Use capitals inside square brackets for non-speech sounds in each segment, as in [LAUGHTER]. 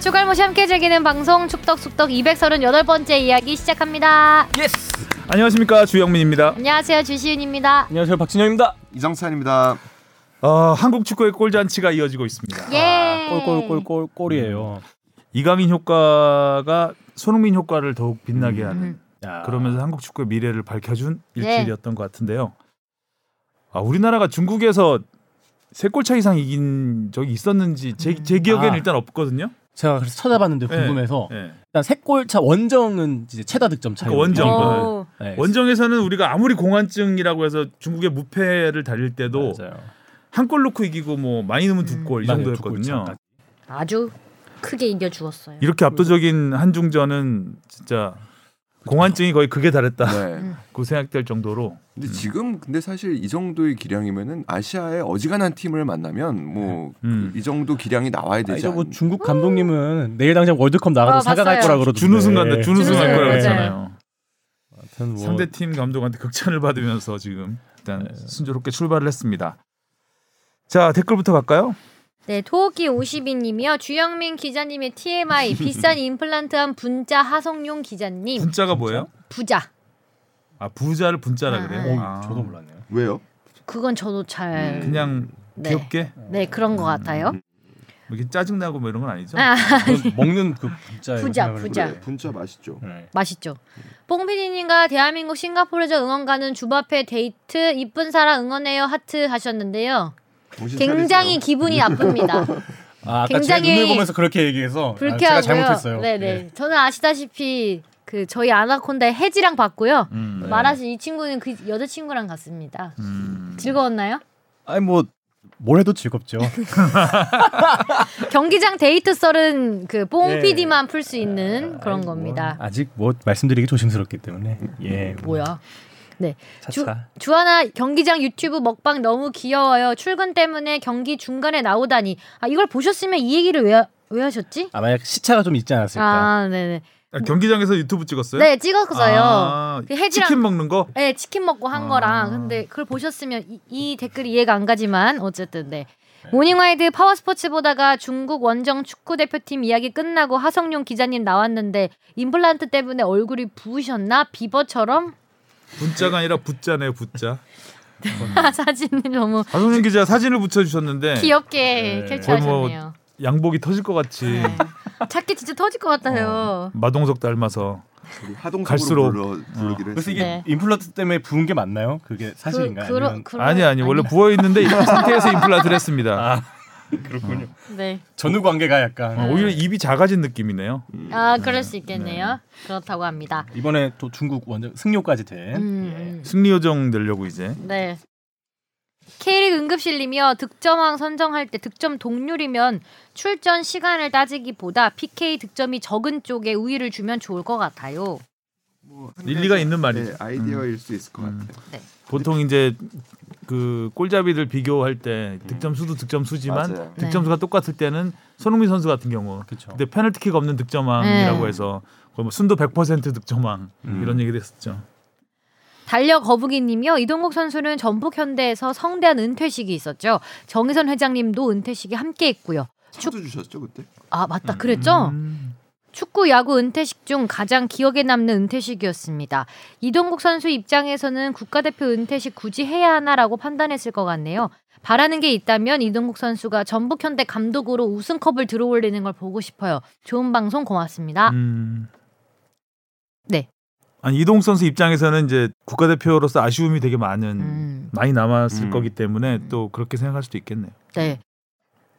축알못이 함께 즐기는 방송 축덕쑥덕 238번째 이야기 시작합니다. Yes. 안녕하십니까 주영민입니다. 안녕하세요 주시은입니다. 안녕하세요 박진영입니다. 이정찬입니다. 어, 한국 축구의 골잔치가 이어지고 있습니다. 예. 골골골골 골이에요. 이강인 효과가 손흥민 효과를 더욱 빛나게 하는 음. 야. 그러면서 한국 축구의 미래를 밝혀준 네. 일주일이었던 것 같은데요. 아, 우리나라가 중국에서 세골차 이상 이긴 적이 있었는지 제, 제 기억에는 아. 일단 없거든요. 제가 그래서 찾아봤는데 네. 궁금해서 네. 일단 세 골차 원정은 이제 최다 득점 차이. 그러니까 원정. 오. 네. 원정에서는 우리가 아무리 공환증이라고 해서 중국의 무패를 달릴 때도 맞아요. 한골 넣고 이기고 뭐 많이 넣으면 두 골이 맞아요. 두 정도였거든요. 아주 크게 이겨 주었어요. 이렇게 압도적인 한중전은 진짜 공환증이 거의 극에 달했다. 네. [LAUGHS] 그 생각될 정도로 근데 지금 근데 사실 이 정도의 기량이면은 아시아의 어지간한 팀을 만나면 뭐 음. 이 정도 기량이 나와야 되지 아니죠. 뭐 않... 중국 감독님은 내일 당장 월드컵 나가도 아, 사강할. 거라 그러던데. 준우승 간다. 준우승 할 맞아요. 했잖아요. 하여튼 뭐 상대 팀 감독한테 극찬을 받으면서 지금 일단 네. 순조롭게 출발을 했습니다. 자 댓글부터 갈까요? 네, 토끼 52님이요. 주영민 기자님의 TMI [LAUGHS] 비싼 임플란트한 분자 하성룡 기자님 분자가 뭐예요? 부자. 아 부자를 분자라 아, 그래요. 어, 아, 저도 몰랐네요. 왜요? 그건 저도 잘 그냥 네. 귀엽게 네 그런 것 같아요. 뭐 이렇게 짜증 나고 뭐 이런 건 아니죠? 아, 저는 먹는 그 분자 부자, 부자. 그래, 분짜 맛있죠. 네. 맛있죠. 뽕피디님과 대한민국 싱가포르전 응원 가는 주바페 데이트 이쁜 사람 응원해요 하트 하셨는데요. 굉장히. 기분이 나쁩니다. [LAUGHS] 아, 굉장히 눈을 보면서 그렇게 얘기해서 아, 제가 불쾌하고요. 잘못했어요. 네네. 예. 저는 아시다시피 그 저희 아나콘다의 혜지랑 봤고요. 음. 말하신 이 친구는 그 여자 친구랑 갔습니다. 음. 즐거웠나요? 아니 뭐 뭘 해도 즐겁죠. [LAUGHS] 경기장 데이트 썰은 그 예. 뽕피디만 풀 수 있는 그런 아니, 뭐, 겁니다. 아직 뭐 말씀드리기 조심스럽기 때문에 예. 뭐야? 네. 주, 차차. 주 아나 경기장 유튜브 먹방 너무 귀여워요. 출근 때문에 경기 중간에 나오다니. 아 이걸 보셨으면 이 얘기를 왜, 왜 하셨지? 아 만약 시차가 좀 있지 않았을까. 아 네네. 아, 경기장에서 유튜브 찍었어요? 네 찍었어요. 아, 그 혜지랑- 치킨 먹는 거? 네 치킨 먹고 한 아. 거랑 근데 그걸 보셨으면 이, 이 댓글이 이해가 안 가지만 어쨌든 네. 모닝와이드 파워스포츠 보다가 중국 원정 축구 대표팀 이야기 끝나고 하성룡 기자님 나왔는데 임플란트 때문에 얼굴이 부으셨나 비버처럼 분자가 아니라 붓자네요, 붓자. 사진이 너무 하성윤 기자 사진을 붙여주셨는데 귀엽게 네. 캡처하셨네요. 양복이 터질 것 같이 네. 찾기 진짜 터질 것 같아요. 마동석 닮아서 갈수록. 불러, 부르기로 그래서. 이게 네. 임플란트 때문에 부은 게 맞나요? 그게 사실인가요? 그, 그러, 아니면... 그러, 아니 아니 원래 부어 있는데 이 상태에서 임플란트를 했습니다. 아 [LAUGHS] 그렇군요. 네. 전후 관계가 약간 어, 오히려 입이 작아진 느낌이네요. 아 그럴 수 있겠네요. 그렇다고 합니다. 이번에 또 중국 원정 승료까지 된 음, 승리 요정 내려고 이제 네. K리그 응급실님이요 득점왕 선정할 때 득점 동률이면 출전 시간을 따지기보다 PK 득점이 적은 쪽에 우위를 주면 좋을 것 같아요. 뭐 일리가 한 있는 말이죠. 네, 아이디어일 수 있을 것 음. 같아요. 보통 이제 그 골잡이를 비교할 때 득점 수도 득점 수지만 맞아요. 득점 수가 똑같을 때는 손흥민 선수 같은 경우 그렇죠. 근데 페널티킥 없는 득점왕이라고 네. 해서 거의 뭐 순도 100% 득점왕 음. 이런 얘기를 했었죠. 달려 거북이님이요 이동국 선수는 전북 현대에서 성대한 은퇴식이 있었죠. 정희선 회장님도 은퇴식에 함께했고요. 차도 주셨죠 그때? 아 맞다 그랬죠? 음. 축구 야구 은퇴식 중 가장 기억에 남는 은퇴식이었습니다. 이동국 선수 입장에서는 국가대표 은퇴식 굳이 해야 하나라고 판단했을 것 같네요. 바라는 게 있다면 이동국 선수가 전북 현대 감독으로 우승컵을 들어올리는 걸 보고 싶어요. 좋은 방송 고맙습니다. 음. 네. 아니 이동 선수 입장에서는 이제 국가대표로서 아쉬움이 되게 많은 음, 많이 남았을 음. 거기 때문에 또 그렇게 생각할 수도 있겠네요. 네.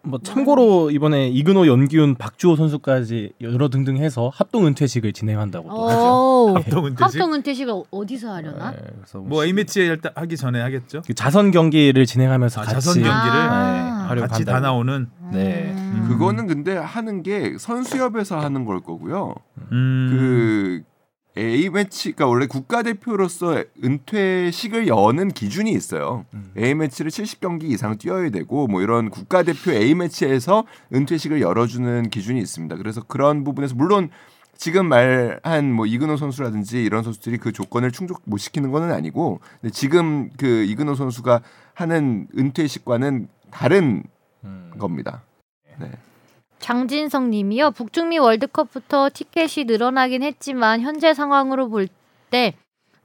뭐 참고로 이번에 이근호, 연기훈, 박주호 선수까지 여러 등등 해서 합동 은퇴식을 진행한다고 또 하죠. 오, 합동 [LAUGHS] 은퇴식? 합동 은퇴식을 어디서 하려나? 네, 그래서 뭐 A 매치 일단 하기 전에 하겠죠. 그 자선 경기를 진행하면서 아, 같이 자선 경기를? 아. 하려고 같이 다. 나오는. 네. 음. 그거는 근데 하는 게 선수협에서 하는 걸 거고요. 음. 그 A 매치가 원래 국가대표로서 은퇴식을 여는 기준이 있어요. 음. A 매치를 70경기 이상 뛰어야 되고 뭐 이런 국가대표 A 매치에서 은퇴식을 열어주는 기준이 있습니다. 그래서 그런 부분에서 물론 지금 말한 뭐 이근호 선수라든지 이런 선수들이 그 조건을 충족 못 시키는 거는 아니고 근데 지금 그 이근호 선수가 하는 은퇴식과는 다른 음. 겁니다. 네. 장진성 님이요. 북중미 월드컵부터 티켓이 늘어나긴 했지만 현재 상황으로 볼 때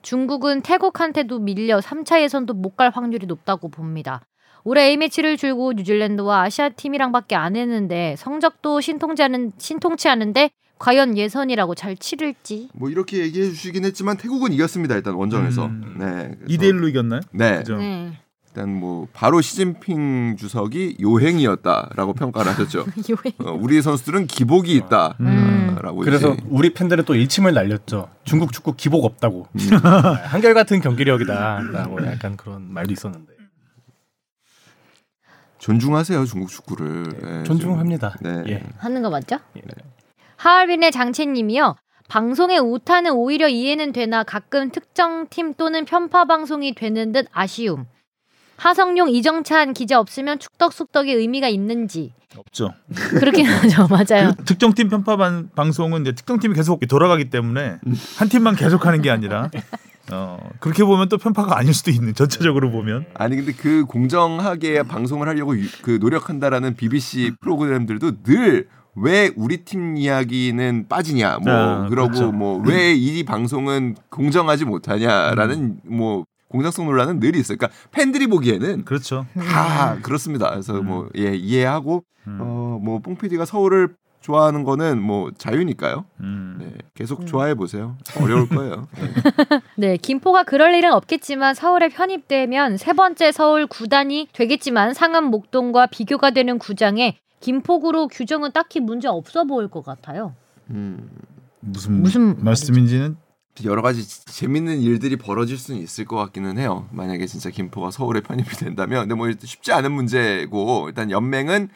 중국은 태국한테도 밀려 3차 예선도 못 갈 확률이 높다고 봅니다. 올해 A매치를 줄고 뉴질랜드와 아시아 팀이랑밖에 안 했는데 성적도 신통치 않은 신통치 않은데 과연 예선이라고 잘 치를지. 뭐 이렇게 얘기해 주시긴 했지만 태국은 이겼습니다. 일단 원정에서. 음. 네. 그래서- 2대 1로 이겼나요? 네. 그죠. 네. 일단 뭐 바로 시진핑 주석이 요행이었다라고 평가를 하셨죠. [LAUGHS] 어, 우리 선수들은 기복이 있다라고 음. 그래서 우리 팬들은 또 일침을 날렸죠. 중국 축구 기복 없다고. 음. [LAUGHS] 한결 같은 경기력이다라고 약간 그런 말도 있었는데. 존중하세요 중국 축구를. 네, 존중합니다. 좀, 네. 예. 하는 거 맞죠? 예. 하얼빈의 장채님이요. 방송의 오타는 오히려 이해는 되나 가끔 특정 팀 또는 편파 방송이 되는 듯 아쉬움. 하성룡 이정찬 기자 없으면 축덕숙덕의 의미가 있는지. 없죠. 그렇긴 하죠. [LAUGHS] 맞아요. 그 특정 팀 편파 반- 방송은 이제 특정 팀이 계속 돌아가기 때문에 한 팀만 계속 하는 게 아니라 어, 그렇게 보면 또 편파가 아닐 수도 있는 전체적으로 보면. 아니 근데 그 공정하게 방송을 하려고 유- 그 노력한다라는 BBC 프로그램들도 늘왜 우리 팀 이야기는 빠지냐 뭐 아, 그러고 그렇죠. 뭐왜 이 방송은 공정하지 못하냐라는 뭐 공정성 논란은 늘 있어요. 그러니까 팬들이 보기에는 그렇죠. 다 그렇습니다. 그래서 음. 뭐예 이해하고 음. 어뭐 뽕PD가 서울을 좋아하는 거는 뭐 자유니까요. 음. 네, 계속 좋아해 보세요. 어려울 거예요. 네. [LAUGHS] 네 김포가 그럴 일은 없겠지만 서울에 편입되면 세 번째 서울 구단이 되겠지만 상암 목동과 비교가 되는 구장에 김포구로 규정은 딱히 문제 없어 보일 것 같아요 음, 무슨 무슨 말씀인지는 여러 가지 지- 재밌는 일들이 벌어질 수는 있을 것 같기는 해요. 만약에 진짜 김포가 서울에 편입이 된다면, 근데 뭐 쉽지 않은 문제고 일단 연맹은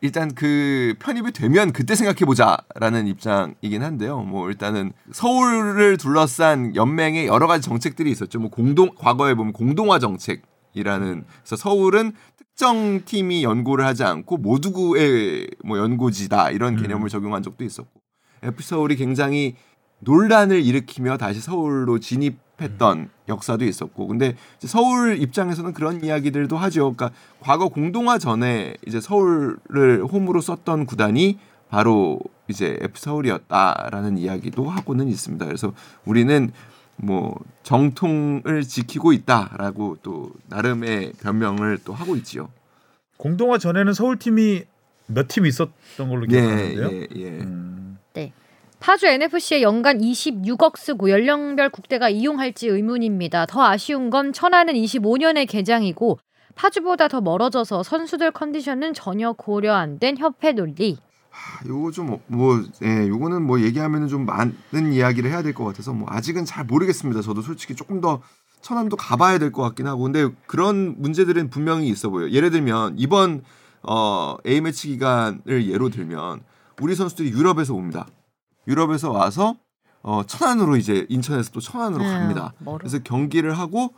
일단 그 편입이 되면 그때 생각해 보자라는 입장이긴 한데요. 뭐 일단은 서울을 둘러싼 연맹의 여러 가지 정책들이 있었죠. 뭐 공동 과거에 보면 공동화 정책 이라는 그래서 서울은 특정 팀이 연고를 하지 않고 모두의 뭐 연고지다 이런 개념을 적용한 적도 있었고 FC 서울이 굉장히 논란을 일으키며 다시 서울로 진입했던 역사도 있었고 근데 이제 서울 입장에서는 그런 이야기들도 하죠. 그러니까 과거 공동화 전에 이제 서울을 홈으로 썼던 구단이 바로 이제 F 서울이었다라는 이야기도 하고는 있습니다. 그래서 우리는 뭐 정통을 지키고 있다라고 또 나름의 변명을 또 하고 있지요. 공동화 전에는 서울 팀이 몇 팀 있었던 걸로 예, 기억하는데요. 예, 예. 음. 파주 NFC에 연간 26억 쓰고 연령별 국대가 이용할지 의문입니다. 더 아쉬운 건 천안은 25년의 개장이고 파주보다 더 멀어져서 선수들 컨디션은 전혀 고려 안 된 협회 논리. 아, 요거 좀뭐 예, 요거는 뭐 얘기하면은 좀 많은 이야기를 해야 될 것 같아서 뭐 아직은 잘 모르겠습니다. 저도 솔직히 조금 더 천안도 가봐야 될 것 같긴 하고 근데 그런 문제들은 분명히 있어 보여요. 예를 들면 이번 어 A 매치 기간을 예로 들면 우리 선수들이 유럽에서 옵니다. 유럽에서 와서 어 천안으로 이제 인천에서 또 천안으로 음, 갑니다. 멀어. 그래서 경기를 하고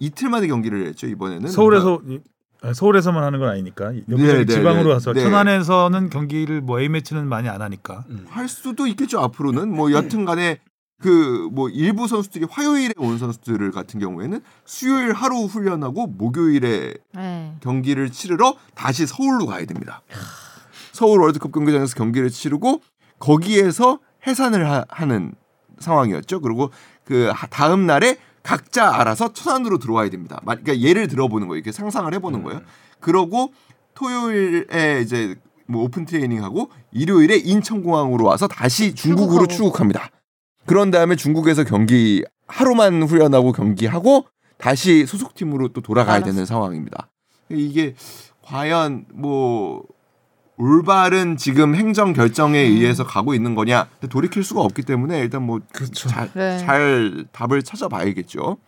이틀 만에 경기를 했죠 이번에는 서울에서 이- 아, 서울에서만 하는 건 아니니까 네, 네, 지방으로 네. 와서 네. 천안에서는 경기를 뭐 A 매치는 많이 안 하니까 할 수도 있겠죠 앞으로는 뭐 여튼간에 그 뭐 일부 선수들이 화요일에 온 선수들 같은 경우에는 수요일 하루 훈련하고 목요일에 네. 경기를 치르러 다시 서울로 가야 됩니다. 서울 월드컵 경기장에서 경기를 치르고 거기에서 해산을 하, 는 상황이었죠. 그리고 그 하- 다음 날에 각자 알아서 천안으로 들어와야 됩니다. 마- 그러니까 예를 들어보는 거예요. 이렇게 상상을 해보는 거예요. 그러고 토요일에 이제 뭐 오픈 트레이닝하고 일요일에 인천공항으로 와서 다시 중국으로. 출국합니다. 그런 다음에 중국에서 경기 하루만 훈련하고 경기하고 다시 소속팀으로 또 돌아가야 알았어. 되는 상황입니다. 이게 과연 뭐 올바른 지금 행정 결정에 음. 의해서 가고 있는 거냐 돌이킬 수가 없기 때문에 일단 뭐 그렇죠. 잘, 네. 잘 답을 찾아봐야겠죠.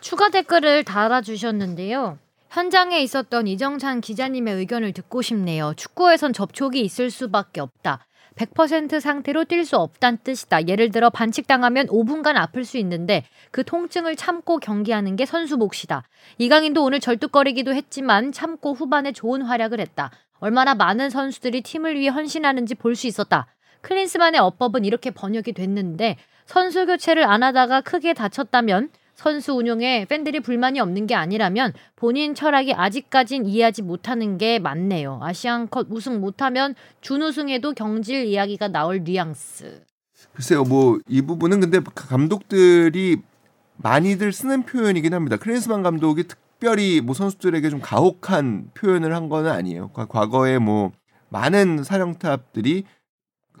추가 댓글을 달아주셨는데요. 현장에 있었던 이정찬 기자님의 의견을 듣고 싶네요. 축구에선 접촉이 있을 수밖에 없다. 100% 상태로 뛸 수 없다는 뜻이다. 예를 들어 반칙당하면 5분간 아플 수 있는데 그 통증을 참고 경기하는 게 선수 몫이다. 이강인도 오늘 절뚝거리기도 했지만 참고 후반에 좋은 활약을 했다. 얼마나 많은 선수들이 팀을 위해 헌신하는지 볼 수 있었다. 클린스만의 어법은 이렇게 번역이 됐는데 선수 교체를 안 하다가 크게 다쳤다면 선수 운용에 팬들이 불만이 없는 게 아니라면 본인 철학이 아직까진 이해하지 못하는 게 맞네요. 아시안컵 우승 못하면 준우승에도 경질 이야기가 나올 뉘앙스. 글쎄요, 뭐 이 부분은 근데 감독들이 많이들 쓰는 표현이긴 합니다. 클린스만 감독이 특 별히 뭐 선수들에게 좀 가혹한 표현을 한 거는 아니에요. 과- 과거에 뭐 많은 사령탑들이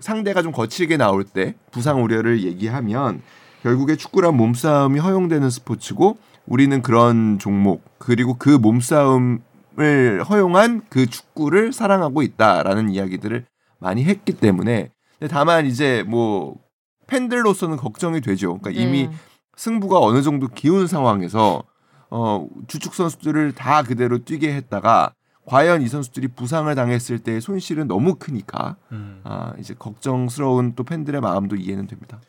상대가 좀 거칠게 나올 때 부상 우려를 얘기하면 결국에 축구란 몸싸움이 허용되는 스포츠고 우리는 그런 종목 그리고 그 몸싸움을 허용한 그 축구를 사랑하고 있다라는 이야기들을 많이 했기 때문에 다만 이제 뭐 팬들로서는 걱정이 되죠. 그러니까 이미 네. 승부가 어느 정도 기운 상황에서 어 주축 선수들을 다 그대로 뛰게 했다가 과연 이 선수들이 부상을 당했을 때의 손실은 너무 크니까 음. 아 이제 걱정스러운 또 팬들의 마음도 이해는 됩니다.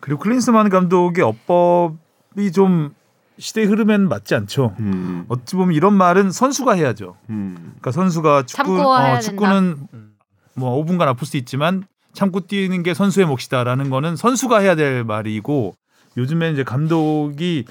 그리고 클린스만 감독의 어법이 좀 시대의 흐름에는 맞지 않죠. 음, 어찌 보면 이런 말은 선수가 해야죠. 음, 그러니까 선수가 축구 어, 축구는 음. 뭐 5분간 아플 수 있지만 참고 뛰는 게 선수의 몫이다라는 거는 선수가 해야 될 말이고 요즘에 이제 감독이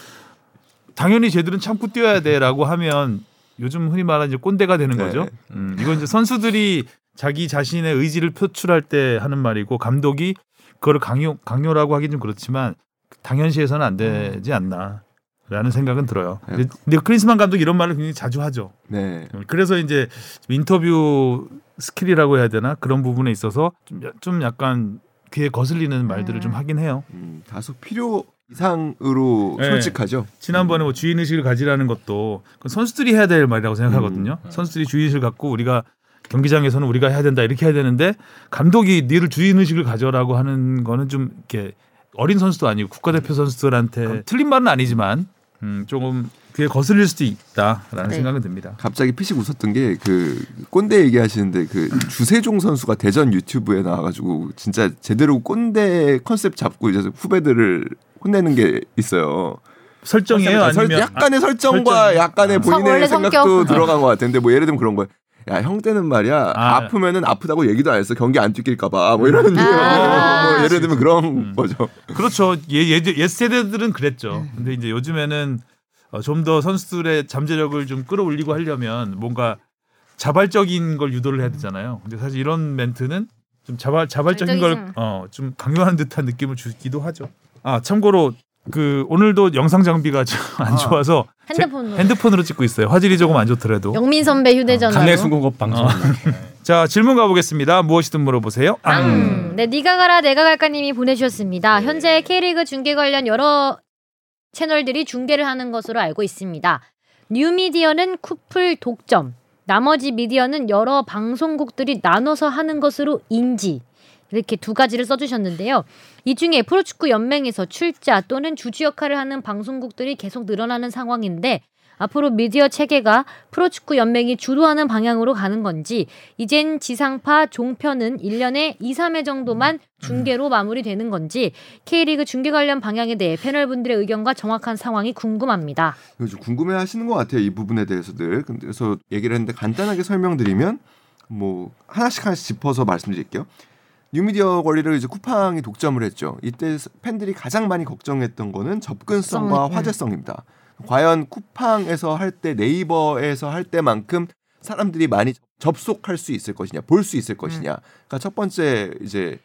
당연히 쟤들은 참고 뛰어야 돼라고 하면 요즘 흔히 말하는 이제 꼰대가 되는 네. 거죠. 음, 이건 이제 선수들이 자기 자신의 의지를 표출할 때 하는 말이고 감독이 그거를 강요 강요라고 하긴 좀 그렇지만 당연시해서는 안 되지 않나 라는 생각은 들어요. 네. 근데, 근데 클린스만 감독 이런 말을 굉장히 자주 하죠. 네. 그래서 이제 인터뷰 skill이라고 해야 되나 그런 부분에 있어서 좀, 야- 좀 약간 귀에 거슬리는 말들을 좀 하긴 해요. 음, 다소 필요 이상으로 네. 솔직하죠. 지난번에 뭐 주인 의식을 가지라는 것도 선수들이 해야 될 말이라고 생각하거든요. 선수들이 주인 의식을 갖고 우리가 경기장에서는 우리가 해야 된다 이렇게 해야 되는데 감독이 니를 주인 의식을 가져라고 하는 거는 좀 이렇게 어린 선수도 아니고 국가대표 선수들한테 틀린 말은 아니지만 음, 조금 귀에 거슬릴 수도 있다라는 네. 생각은 듭니다. 갑자기 피식 웃었던 게 그 꼰대 얘기하시는데 그 [CLEARS THROAT] 주세종 선수가 대전 유튜브에 나와가지고 진짜 제대로 꼰대 컨셉 잡고 이제 후배들을 혼내는 게 있어요. 설정이에요 아, 설- 아니면 약간의 설정과 설정. 약간의 아. 본인의 생각도 성격. 들어간 것 같은데 뭐 예를 들면 그런 거예요. 야 형 때는 말이야 아. 아. 프면은 아프다고 얘기도 안 했어 경기 안 뛰길까봐 뭐 이런 아. 뭐 예를 들면 그런 음. 거죠. 그렇죠. 예, 예, 옛 세대들은 그랬죠. 근데 이제 요즘에는 어, 좀 더 선수들의 잠재력을 좀 끌어올리고 하려면 뭔가 자발적인 걸 유도를 해야 되잖아요. 근데 사실 이런 멘트는 좀 자발 자발적인 걸 자발적이지. 어, 좀 강요하는 듯한 느낌을 주기도 하죠. 아 참고로 그 오늘도 영상 장비가 좀안 아. 좋아서 제- 핸드폰으로. 핸드폰으로 찍고 있어요. 화질이 조금 안 좋더라도. 영민 선배 휴대전화로. 강내 수공업 방송. [LAUGHS] 자 질문 가보겠습니다. 무엇이든 물어보세요. 아, 앙. 네, 니가 가라 내가 갈까님이 보내주셨습니다. 네. 현재 K리그 중계 관련 여러 채널들이 중계를 하는 것으로 알고 있습니다. 뉴미디어는 쿠플 독점, 나머지 미디어는 여러 방송국들이 나눠서 하는 것으로 인지. 이렇게 두 가지를 써주셨는데요. 이 중에 프로축구 연맹에서 출자 또는 주주 역할을 하는 방송국들이 계속 늘어나는 상황인데 앞으로 미디어 체계가 프로축구 연맹이 주도하는 방향으로 가는 건지 이젠 지상파 종편은 1년에 2, 3회 정도만 중계로 마무리되는 건지 K리그 중계 관련 방향에 대해 패널분들의 의견과 정확한 상황이 궁금합니다. 이거 좀 궁금해 하시는 것 같아요 이 부분에 대해서들. 그래서 얘기를 했는데 간단하게 설명드리면 뭐 하나씩 하나씩 짚어서 말씀드릴게요. 뉴미디어 권리를 이제 쿠팡이 독점을 했죠. 이때 팬들이 가장 많이 걱정했던 거는 접근성과 접근, 음. 화제성입니다. 과연 쿠팡에서 할 때 네이버에서 할 때만큼 사람들이 많이 접속할 수 있을 것이냐, 볼 수 있을 것이냐. 그러니까 첫 번째 이제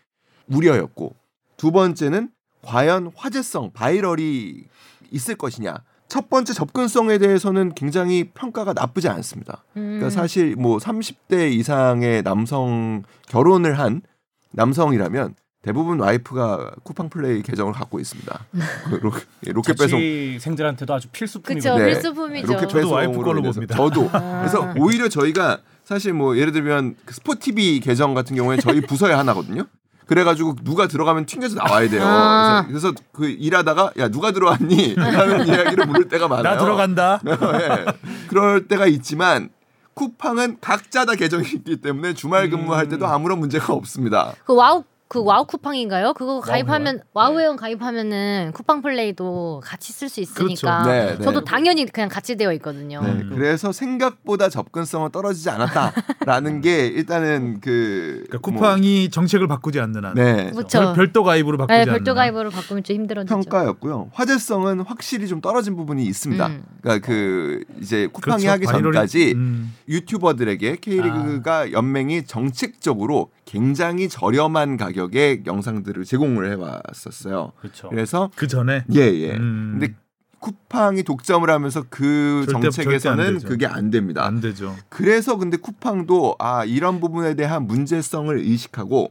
우려였고 두 번째는 과연 화제성, viral이 있을 것이냐. 첫 번째 접근성에 대해서는 굉장히 평가가 나쁘지 않습니다. 음. 그러니까 사실 뭐 30대 이상의 남성 결혼을 한 남성이라면 대부분 와이프가 쿠팡 플레이 계정을 갖고 있습니다. 그 로, 로켓 배송 자취생들한테도 아주 필수품이거든요. 네. 필수품이죠. 로켓 저도 와이프 걸로 봅니다. 저도 아. 그래서 오히려 저희가 사실 뭐 예를 들면 그 스포티비 계정 같은 경우에 저희 부서에 하나거든요. 그래가지고 누가 들어가면 튕겨서 나와야 돼요. 아. 그래서, 그래서 그 일하다가 야 누가 들어왔니? 라는 [LAUGHS] 이야기를 물을 때가 많아요. 나 들어간다. 예. [LAUGHS] 그럴 때가 있지만 쿠팡은 각자 다 계정이 있기 때문에 주말 근무할 때도 아무런 문제가 없습니다. 그 와우 그 와우 쿠팡인가요? 그거 가입하면 회원. 와우 회원 가입하면은 쿠팡 플레이도 같이 쓸 수 있으니까 그렇죠. 네, 네. 저도 당연히 그냥 같이 되어 있거든요. 네, 음. 그래서 생각보다 접근성은 떨어지지 않았다라는 게 일단은 그 그러니까 쿠팡이 정책을 바꾸지 않는 한 뭐, 네, 그렇죠. 별- 별도 가입으로 바꾸지 네, 않는 별도 한. 가입으로 바꾸면 좀 힘들어지죠. 평가였고요. 화제성은 확실히 좀 떨어진 부분이 있습니다. 음. 그러니까 그 이제 쿠팡이 그렇죠. 하기 전까지 음. 유튜버들에게 K리그가 연맹이 정책적으로 굉장히 저렴한 가격 에 영상들을 제공을 해왔었어요. 그렇죠. 그래서 그 전에 예 예. 음. 근데 쿠팡이 독점을 하면서 그 절대- 절대 안 정책에서는. 그게 안 됩니다. 안 되죠. 그래서 근데 쿠팡도 아 이런 부분에 대한 문제성을 의식하고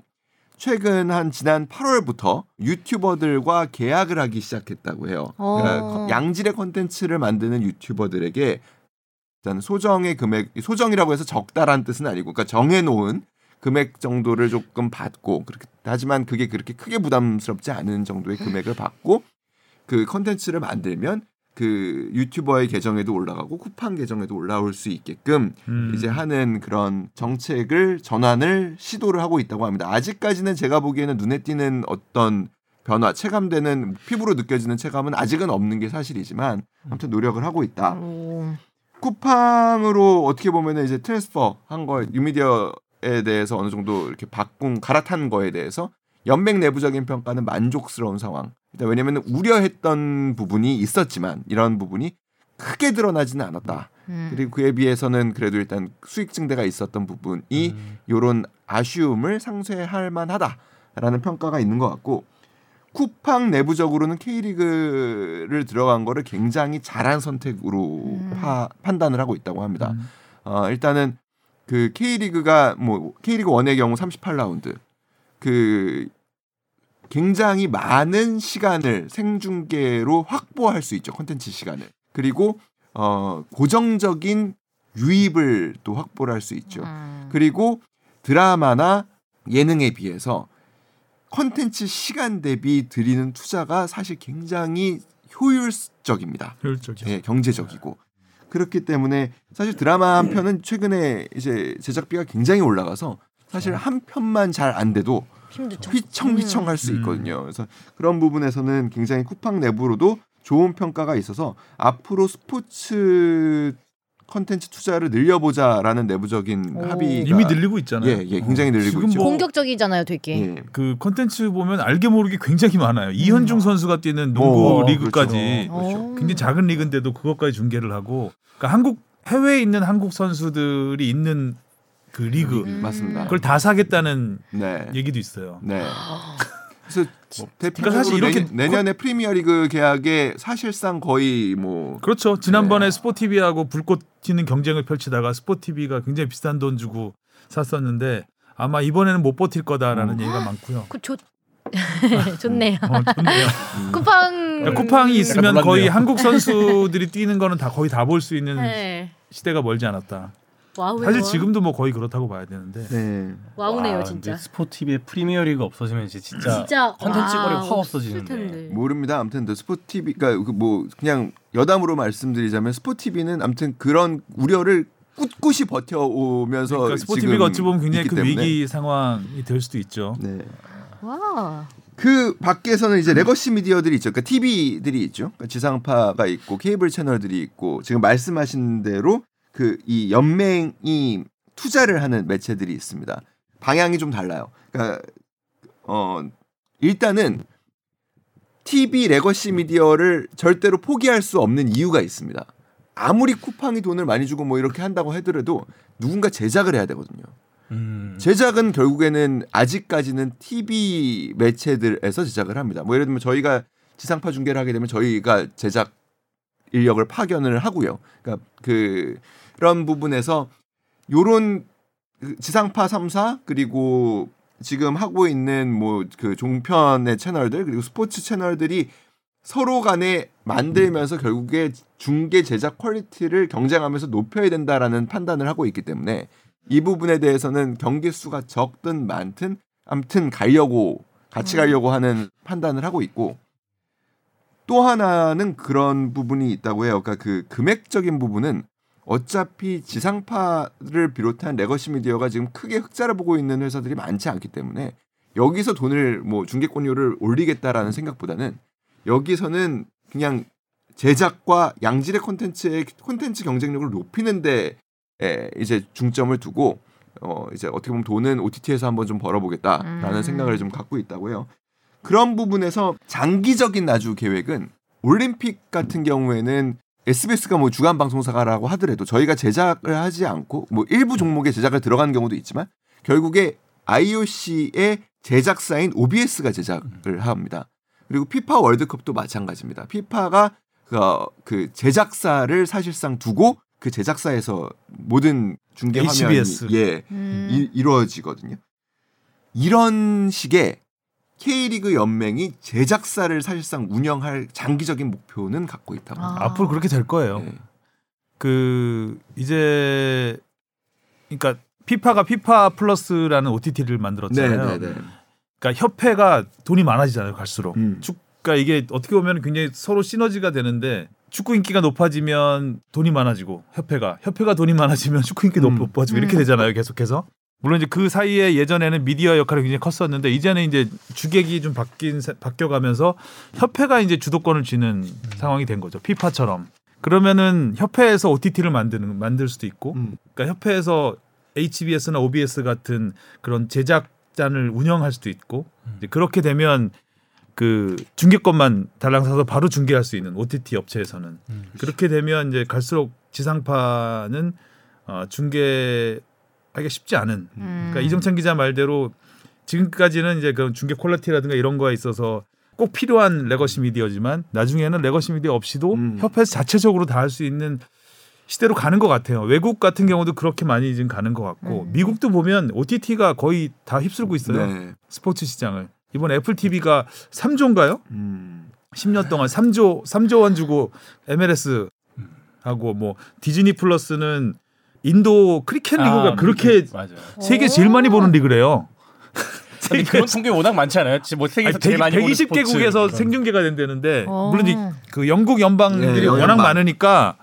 최근 한 지난 8월부터 유튜버들과 계약을 하기 시작했다고 해요. 어. 그러니까 양질의 콘텐츠를 만드는 유튜버들에게 일단 소정의 금액 소정이라고 해서 적다란 뜻은 아니고 그러니까 정해놓은 금액 정도를 조금 받고 그렇게 하지만 그게 그렇게 크게 부담스럽지 않은 정도의 금액을 받고 그 콘텐츠를 만들면 그 유튜버의 계정에도 올라가고 쿠팡 계정에도 올라올 수 있게끔 음. 이제 하는 그런 정책을 전환을 시도를 하고 있다고 합니다. 아직까지는 제가 보기에는 눈에 띄는 어떤 변화, 체감되는 피부로 느껴지는 체감은 아직은 없는 게 사실이지만 아무튼 노력을 하고 있다. 오. 쿠팡으로 어떻게 보면은 이제 transfer 한거 뉴미디어에 대해서 어느 정도 이렇게 바꾼 갈아탄 거에 대해서 연맹 내부적인 평가는 만족스러운 상황. 일단 왜냐면은 우려했던 부분이 있었지만 이런 부분이 크게 드러나지는 않았다. 음. 그리고 그에 비해서는 그래도 일단 수익 증대가 있었던 부분이 음. 요런 아쉬움을 상쇄할 만하다라는 평가가 있는 것 같고 쿠팡 내부적으로는 K리그를 들어간 거를 굉장히 잘한 선택으로 음. 파- 판단을 하고 있다고 합니다. 음. 어, 일단은 그 K리그가 뭐 K리그 1의 경우 38라운드 그 굉장히 많은 시간을 생중계로 확보할 수 있죠. 콘텐츠 시간을. 그리고 어 고정적인 유입을 또 확보를 할 수 있죠. 음. 그리고 드라마나 예능에 비해서 컨텐츠 시간 대비 드리는 투자가 사실 굉장히 효율적입니다. 효율적이죠. 예, 경제적이고 그렇기 때문에 사실 드라마 한 편은 최근에 이제 제작비가 굉장히 올라가서 사실 한 편만 잘 안 돼도 힘들죠. 휘청휘청 할수 음. 있거든요. 그래서 그런 부분에서는 굉장히 쿠팡 내부로도 좋은 평가가 있어서 앞으로 스포츠 컨텐츠 투자를 늘려보자라는 내부적인 오. 합의가 이미 늘리고 있잖아요. 예, 예, 굉장히 늘리고 지금 있죠. 뭐 공격적이잖아요, 되게. 예. 그 컨텐츠 보면 알게 모르게 굉장히 많아요. 이현중 선수가 뛰는 농구 음. 어, 리그까지 그렇죠. 그렇죠. 오. 굉장히 작은 리그인데도 그것까지 중계를 하고 그러니까 한국 해외에 있는 한국 선수들이 있는 그 리그 음. 맞습니다. 그걸 다 사겠다는 네. 얘기도 있어요. 네. [LAUGHS] 그래서 대표적으로 그러니까 사실 이렇게 내년, 내년 에 프리미어리그 계약에 사실상 거의 뭐 그렇죠. 지난번에 네. 스포티비하고 불꽃 튀는 경쟁을 펼치다가 스포티비가 굉장히 비싼 돈 주고 샀었는데 아마 이번에는 못 버틸 거다라는 음. 얘기가 많고요. 그 좋. [LAUGHS] 좋네요. 어, 좋네요. 쿠팡. 그러니까 쿠팡이 있으면 놀랐네요. 거의 한국 선수들이 [LAUGHS] 뛰는 거는 다 거의 다 볼 수 있는 네. 시대가 멀지 않았다. 와우. 사실 지금도 뭐 거의 그렇다고 봐야 되는데. 네. 와우네요, 와, 진짜. 스포티비의 프리미어리그가 없어지면 이제 진짜, 진짜 컨텐츠 와, 거리 확 없어지는데. 모릅니다. 아무튼 더 스포티비가 그뭐 그냥 여담으로 말씀드리자면 스포티비는 아무튼 그런 우려를 꿋꿋이 버텨오면서 그러니까 스포티비가 어찌 보면 굉장히 큰. 위기 상황이 될 수도 있죠. 네. 와. 그 밖에서는 이제 legacy media들이 있죠. 그러니까 TV들이 있죠. 그러니까 지상파가 있고 케이블 채널들이 있고 지금 말씀하신 대로 그 이 연맹이 투자를 하는 매체들이 있습니다. 방향이 좀 달라요. 그러니까 어 일단은 TV legacy media를 절대로 포기할 수 없는 이유가 있습니다. 아무리 쿠팡이 돈을 많이 주고 뭐 이렇게 한다고 하더라도 누군가 제작을 해야 되거든요. 음. 제작은 결국에는 아직까지는 TV 매체들에서 제작을 합니다. 뭐 예를 들면 저희가 지상파 중계를 하게 되면 저희가 제작 인력을 파견을 하고요. 그러니까 그 그런 부분에서 요런 그 지상파 3사 그리고 지금 하고 있는 뭐 그 종편의 채널들 그리고 스포츠 채널들이 서로 간에 만들면서 결국에 중계 제작 quality를 경쟁하면서 높여야 된다라는 판단을 하고 있기 때문에 이 부분에 대해서는 경기 수가 적든 많든 아무튼 가려고 같이 가려고 하는 판단을 하고 있고 또 하나는 그런 부분이 있다고 해요. 그러니까 그 금액적인 부분은 어차피 지상파를 비롯한 legacy media가 지금 크게 흑자를 보고 있는 회사들이 많지 않기 때문에 여기서 돈을 뭐 중계권료를 올리겠다라는 생각보다는 여기서는 그냥 제작과 양질의 콘텐츠의 콘텐츠 경쟁력을 높이는데 에 이제 중점을 두고 어 이제 어떻게 보면 돈은 OTT에서 한번 좀 벌어보겠다라는 음. 생각을 좀 갖고 있다고요. 그런 부분에서 장기적인 나중 계획은 올림픽 같은 경우에는 SBS가 뭐 주간 방송사가라고 하더라도 저희가 제작을 하지 않고 뭐 일부 종목에 제작을 들어가는 경우도 있지만 결국에 IOC의 제작사인 OBS가 제작을 합니다. 그리고 피파 월드컵도 마찬가지입니다. 피파가 그, 어, 그 제작사를 사실상 두고 그 제작사에서 모든 중계 화면이. 예 음. 이, 이루어지거든요. 이런 식의 K리그 연맹이 제작사를 사실상 운영할 장기적인 목표는 갖고 있다고. 아. 앞으로 그렇게 될 거예요. 네. 그 이제 그러니까 피파가 피파 플러스라는 OTT를 만들었잖아요. 그러니까 협회가 돈이 많아지잖아요. 갈수록. 음. 축, 그러니까 이게 어떻게 보면 굉장히 서로 시너지가 되는데 축구 인기가 높아지면 돈이 많아지고 협회가 협회가 돈이 많아지면 축구 인기 음. 높아지고 이렇게 음. 되잖아요. 계속해서. 물론 이제 그 사이에 예전에는 미디어 역할이 굉장히 컸었는데 이제는 이제 주객이 좀 바뀐 사- 바뀌어가면서 협회가 이제 주도권을 쥐는 상황이 된 거죠. 피파처럼. 그러면은 협회에서 OTT를 만드는 만들 수도 있고, 음. 그러니까 협회에서 HBS나 OBS 같은 그런 제작단을 운영할 수도 있고 이제 그렇게 되면 그 중계권만 달랑 사서 바로 중계할 수 있는 OTT 업체에서는 음. 그렇게 되면 이제 갈수록 지상파는 어, 중계 하기가 쉽지 않은. 음. 그러니까 이정찬 기자 말대로 지금까지는 이제 그 중계 quality라든가 이런 거에 있어서 꼭 필요한 legacy media지만 나중에는 legacy media 없이도 음. 협회에서 자체적으로 다 할 수 있는 시대로 가는 것 같아요. 외국 같은 경우도 그렇게 많이 지금 가는 것 같고 음. 미국도 보면 OTT가 거의 다 휩쓸고 있어요. 네. 스포츠 시장을. 이번 애플 TV가 3조인가요? 음. 10년 동안 3조 3조 원 주고 MLS 하고 뭐 디즈니 플러스는 인도 크리켓 리그가 아, 그렇게 맞아요. 세계 제일 많이 보는 리그래요. 근데 그런 통계 워낙 많지 않아요? 지금 뭐 세계에서 아니, 제일 많이 보는 120개국에서 스포츠. 생중계가 된다는데 어. 물론 이제 그 영국 연방들이 네, 워낙 연방. 많으니까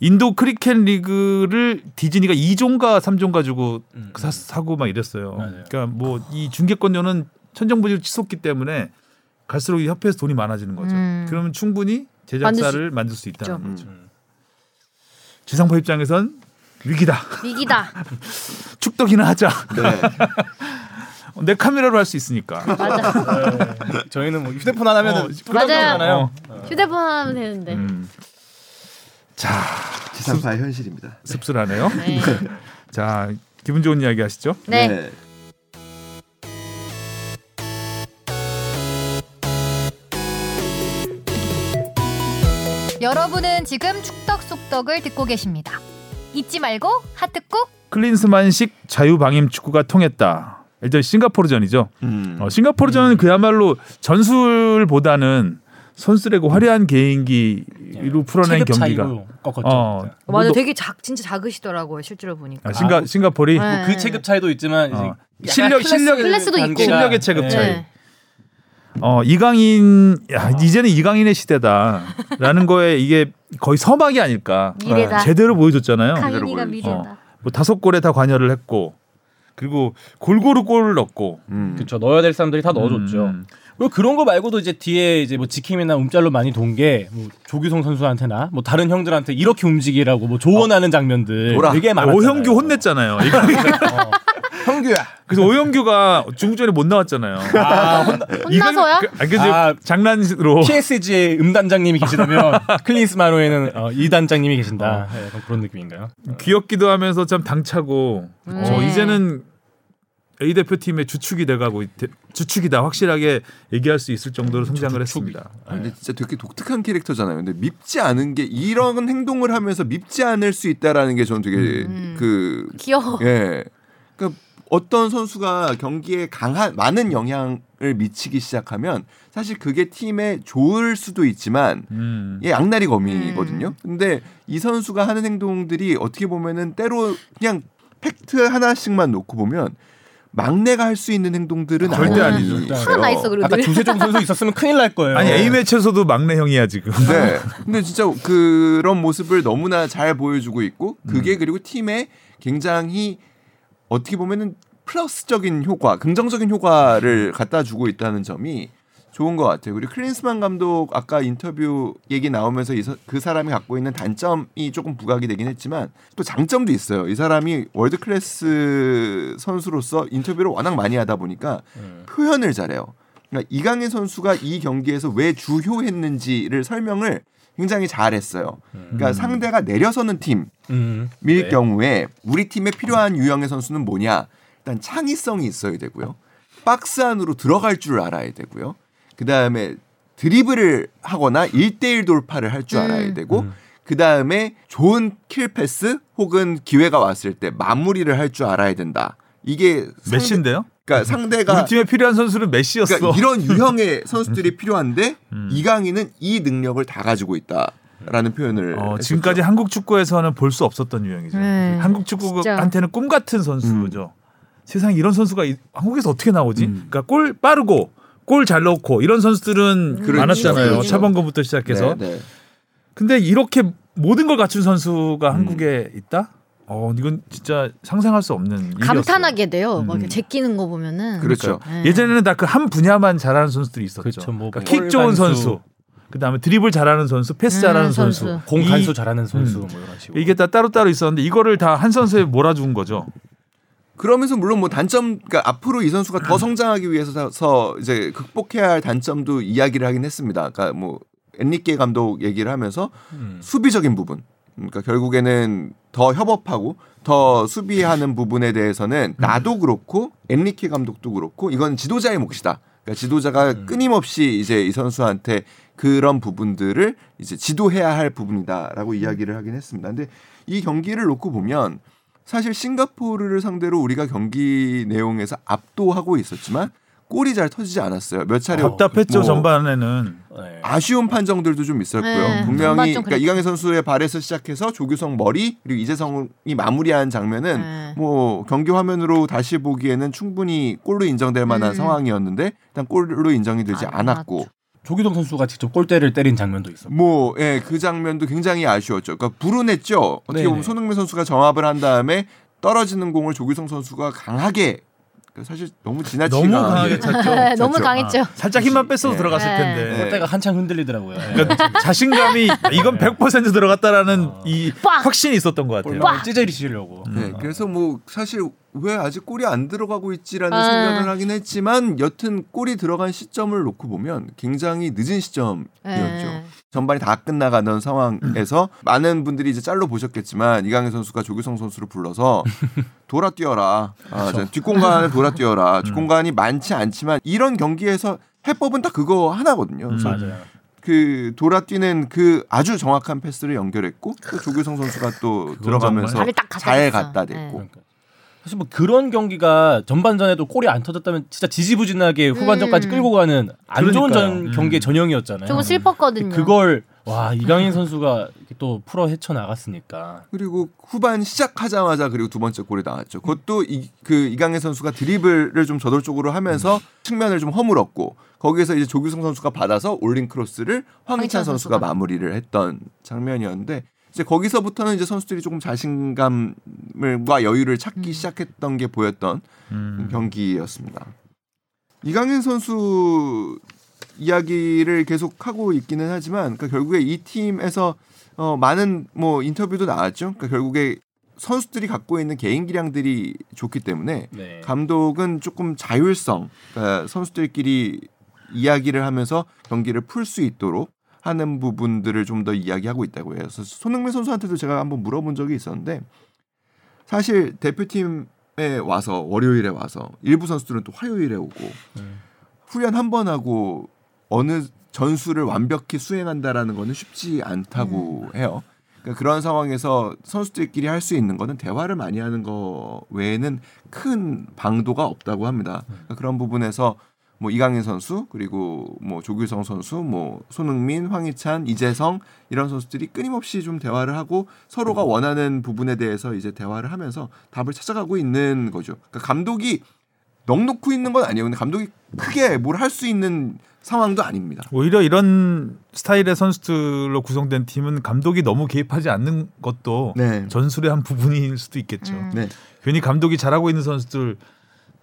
인도 크리켓 리그를 디즈니가 2조인가 3조인가 주고 음. 사, 사고 막 이랬어요. 맞아요. 그러니까 뭐 이 중계권료는 천정부지로 치솟기 때문에 갈수록 이 협회에서 돈이 많아지는 거죠. 음. 그러면 충분히 제작사를 만들 수, 있다는 있죠. 거죠. 음. 지상파 입장에선 위기다. 위기다. [LAUGHS] 축덕이나 하자. 네. [LAUGHS] 내 카메라로 할 수 있으니까. 맞아. 네. 저희는 뭐 휴대폰 하나면은 어, 부담되잖아요. 휴대폰 하면 되는데. 음. 자, 지상파의 현실입니다. 씁쓸하네요. [LAUGHS] 네. 자, 기분 좋은 이야기 하시죠. 네. 여러분은 지금 축덕 속덕을 듣고 계십니다. 잊지 말고 하트 꾹. 클린스만식 자유방임 축구가 통했다. 일단 싱가포르전이죠. 음. 어, 싱가포르전은 그야말로 전술보다는 선수들에게 화려한 개인기로 풀어낸 체급 경기가. 꺾었죠. 어, 맞아, 뭐, 되게 작 진짜 작으시더라고요 실제로 보니까. 아, 싱가 싱가포르이 네. 그 체급 차이도 있지만 어. 실력- 실력- 클래스도 있고. 실력의 체급 네. 차이. 네. 어, 이강인 야, 이제는 이강인의 시대다라는 거에 이게 거의 서막이 아닐까. 미래다. 제대로 보여줬잖아요. 보여주죠. 미래다. 뭐 다섯 골에 다 관여를 했고 그리고 골고루 골을 넣고 음. 그렇죠. 넣어야 될 사람들이 다 넣어줬죠. 음. 그리고 그런 거 말고도 이제 뒤에 이제 뭐 지킴이나 움짤로 많이 돈 게 뭐 조규성 선수한테나 뭐 다른 형들한테 이렇게 움직이라고 뭐 조언하는 장면들 돌아. 되게 많았잖아요. 오형규 혼냈잖아요. 이거. [LAUGHS] 어. 형규야. 그래서 오형규가 중국전에 못 나왔잖아요. 아, 혼나, 혼나서야? 그, 아니, 아, 장난으로 PSG의 음단장님이 계시다면 [LAUGHS] 클린스 마로에는 어, 이 단장님이 계신다. 네, 약간 그런 느낌인가요? 귀엽기도 하면서 참 당차고 음. 어, 이제는 A 대표팀의 주축이 돼가고 있- 주축이다 확실하게 얘기할 수 있을 정도로 성장을 했습니다. 아, 근데 진짜 되게 독특한 캐릭터잖아요. 근데 밉지 않은 게 이런 행동을 하면서 밉지 않을 수 있다라는 게 저는 되게 음. 그 귀여워. 예. 그러니까 어떤 선수가 경기에 강한 많은 영향을 미치기 시작하면 사실 그게 팀에 좋을 수도 있지만 음. 예, 양날이 검이거든요. 근데 이 선수가 하는 행동들이 어떻게 보면은 때로 그냥 팩트 하나씩만 놓고 보면 막내가 할 수 있는 행동들은 절대 아니에요. 아니죠. 화나 있어 그래도. 아까 주세종 선수 있었으면 큰일 날 거예요. 아니 A 매치에서도 막내 형이야 지금. 네. 근데 진짜 그런 모습을 너무나 잘 보여주고 있고 그게 그리고 팀에 굉장히 어떻게 보면은 플러스적인 효과, 긍정적인 효과를 갖다 주고 있다는 점이 좋은 것 같아요. 그리고 클린스만 감독 아까 인터뷰 얘기 나오면서 이 서- 그 사람이 갖고 있는 단점이 조금 부각이 되긴 했지만 또 장점도 있어요. 이 사람이 world class 선수로서 인터뷰를 워낙 많이 하다 보니까 표현을 잘해요. 그러니까 이강인 선수가 이 경기에서 왜 주효했는지를 설명을 굉장히 잘했어요. 그러니까 상대가 내려서는 팀 음. 밀 네. 경우에 우리 팀에 필요한 유형의 선수는 뭐냐? 일단 창의성이 있어야 되고요. 박스 안으로 들어갈 줄 알아야 되고요. 그 다음에 드리블을 하거나 1대1 돌파를 할줄 음. 알아야 되고, 그 다음에 좋은 킬 패스 혹은 기회가 왔을 때 마무리를 할 줄 알아야 된다. 이게 메시인데요? 그러니까 상대가 우리 팀에 필요한 선수는 메시였어. 그러니까 이런 유형의 [LAUGHS] 선수들이 필요한데 음. 이강인은 이 능력을 다 가지고 있다 라는 표현을 어. 지금까지 한국 축구에서는 볼 수 없었던 유형이죠. 네, 한국 진짜. 축구한테는 꿈 같은 선수죠. 세상에 이런 선수가 이- 한국에서 어떻게 나오지? 음. 그러니까 골 빠르고 골 잘 넣고 이런 선수들은 그렇죠. 많았잖아요. 그렇죠. 차범근부터 시작해서. 네, 네. 근데 이렇게 모든 걸 갖춘 선수가 음. 한국에 있다? 어, 이건 진짜 상상할 수 없는 일이었어요. 감탄하게 돼요. 막 음. 이렇게 제끼는 거 보면은. 그렇죠. 네. 예전에는 다 그 한 분야만 잘하는 선수들이 있었죠. 그렇죠. 뭐 그러니까 골킥 좋은 선수, 그다음에 드리블 잘하는 선수, 패스 음, 잘하는 선수. 선수, 공 이- 간수 잘하는 선수 음. 뭐 이런 식으로. 이게 다 따로 따로 있었는데 이거를 다 한 선수에 몰아준 거죠. 그러면서 물론 뭐 단점 그러니까 앞으로 이 선수가 더 성장하기 위해서 이제 극복해야 할 단점도 이야기를 하긴 했습니다. 그러니까 뭐 엔리케 감독 얘기를 하면서 음. 수비적인 부분. 그러니까 결국에는 더 협업하고 더 수비하는 부분에 대해서는 나도 그렇고 엔리케 감독도 그렇고 이건 지도자의 몫이다. 그러니까 지도자가 끊임없이 이제 이 선수한테 그런 부분들을 이제 지도해야 할 부분이다라고 이야기를 하긴 했습니다. 근데 이 경기를 놓고 보면 사실 싱가포르를 상대로 우리가 경기 내용에서 압도하고 있었지만 골이 잘 터지지 않았어요. 몇 차례 답답했죠 뭐 전반에는. 네. 아쉬운 판정들도 좀 있었고요. 네, 분명히 좀 그러니까. 이강인 선수의 발에서 시작해서 조규성 머리 그리고 이재성이 마무리한 장면은 네. 뭐 경기 화면으로 다시 보기에는 충분히 골로 인정될 만한 음. 상황이었는데 일단 골로 인정이 되지 안 않았고 조기동 선수가 직접 골대를 때린 장면도 있었고. 뭐, 예, 그 장면도 굉장히 아쉬웠죠. 그러니까 불운했죠. 어떻게 보면 네네. 손흥민 선수가 정합을 한 다음에 떨어지는 공을 조규성 선수가 강하게 사실 너무 지나치게 너무 강하게 찼죠. 네, 너무. 강했죠. 아, 살짝 힘만 뺐어도 네. 들어갔을 네. 텐데. 네. 골대가 한창 흔들리더라고요. 그러니까 자신감이 이건 100% 들어갔다라는 이 빡! 확신이 있었던 것 같아요. 볼만 찢어리시려고. 네, 그래서 뭐 사실 왜 아직 골이 안 들어가고 있지라는 아. 생각을 하긴 했지만 여튼 골이 들어간 시점을 놓고 보면 굉장히 늦은 시점이었죠. 네. 전반이 다 끝나가는 상황에서 많은 분들이 이제 짤로 보셨겠지만 이강인 선수가 조규성 선수를 불러서 [LAUGHS] 돌아 뛰어라. 아, 저 뒷공간을 돌아 뛰어라. [LAUGHS] 뒷공간이 많지 않지만 이런 경기에서 해법은 딱 그거 하나거든요. 그래서 맞아요. 그 돌아 뛰는 그 아주 정확한 패스를 연결했고 또 조규성 선수가 또 들어가면서 잘. 갖다 댔고 네. 사실 뭐 그런 경기가 전반전에도 골이 안 터졌다면 진짜 지지부진하게 후반전까지 음. 끌고 가는 안 좋은 전 그러니까요. 경기의 음. 전형이었잖아요. 조금 슬펐거든요. 그걸 와 이강인 선수가 이렇게 또 풀어 헤쳐 나갔으니까. 그리고 후반 시작하자마자 그리고 두 번째 골이 나왔죠. 그것도 이, 그 이강인 선수가 드리블을 좀 저돌적으로 하면서 측면을 좀 허물었고 거기에서 이제 조규성 선수가 받아서 올린 크로스를 황희찬 황희찬 선수가 선수가. 마무리를 했던 장면이었는데 이제 거기서부터는 이제 선수들이 조금 자신감과 여유를 찾기 음. 시작했던 게 보였던 음. 경기였습니다. 이강인 선수 이야기를 계속 하고 있기는 하지만 그러니까 결국에 이 팀에서 어, 많은 뭐 인터뷰도 나왔죠. 그러니까 결국에 선수들이 갖고 있는 개인 기량들이 좋기 때문에 네. 감독은 조금 자율성, 그러니까 선수들끼리 이야기를 하면서 경기를 풀 수 있도록 하는 부분들을 좀 더 이야기하고 있다고 해요. 그래서 손흥민 선수한테도 제가 한번 물어본 적이 있었는데 사실 대표팀에 와서 월요일에 와서 일부 선수들은 또 화요일에 오고 음. 훈련 한 번 하고 어느 전술을 완벽히 수행한다라는 거는 쉽지 않다고 해요. 그러니까 그런 상황에서 선수들끼리 할 수 있는 거는 대화를 많이 하는 거 외에는 큰 방도가 없다고 합니다. 그러니까 그런 부분에서 뭐 이강인 선수 그리고 뭐 조규성 선수 뭐 손흥민, 황희찬, 이재성 이런 선수들이 끊임없이 좀 대화를 하고 서로가 원하는 부분에 대해서 이제 대화를 하면서 답을 찾아가고 있는 거죠. 그러니까 감독이 넉넉히 있는 건 아니에요. 근데 감독이 크게 뭘 할 수 있는 상황도 아닙니다. 오히려 이런 스타일의 선수들로 구성된 팀은 감독이 너무 개입하지 않는 것도 네. 전술의 한 부분일 수도 있겠죠. 음. 네. 괜히 감독이 잘하고 있는 선수들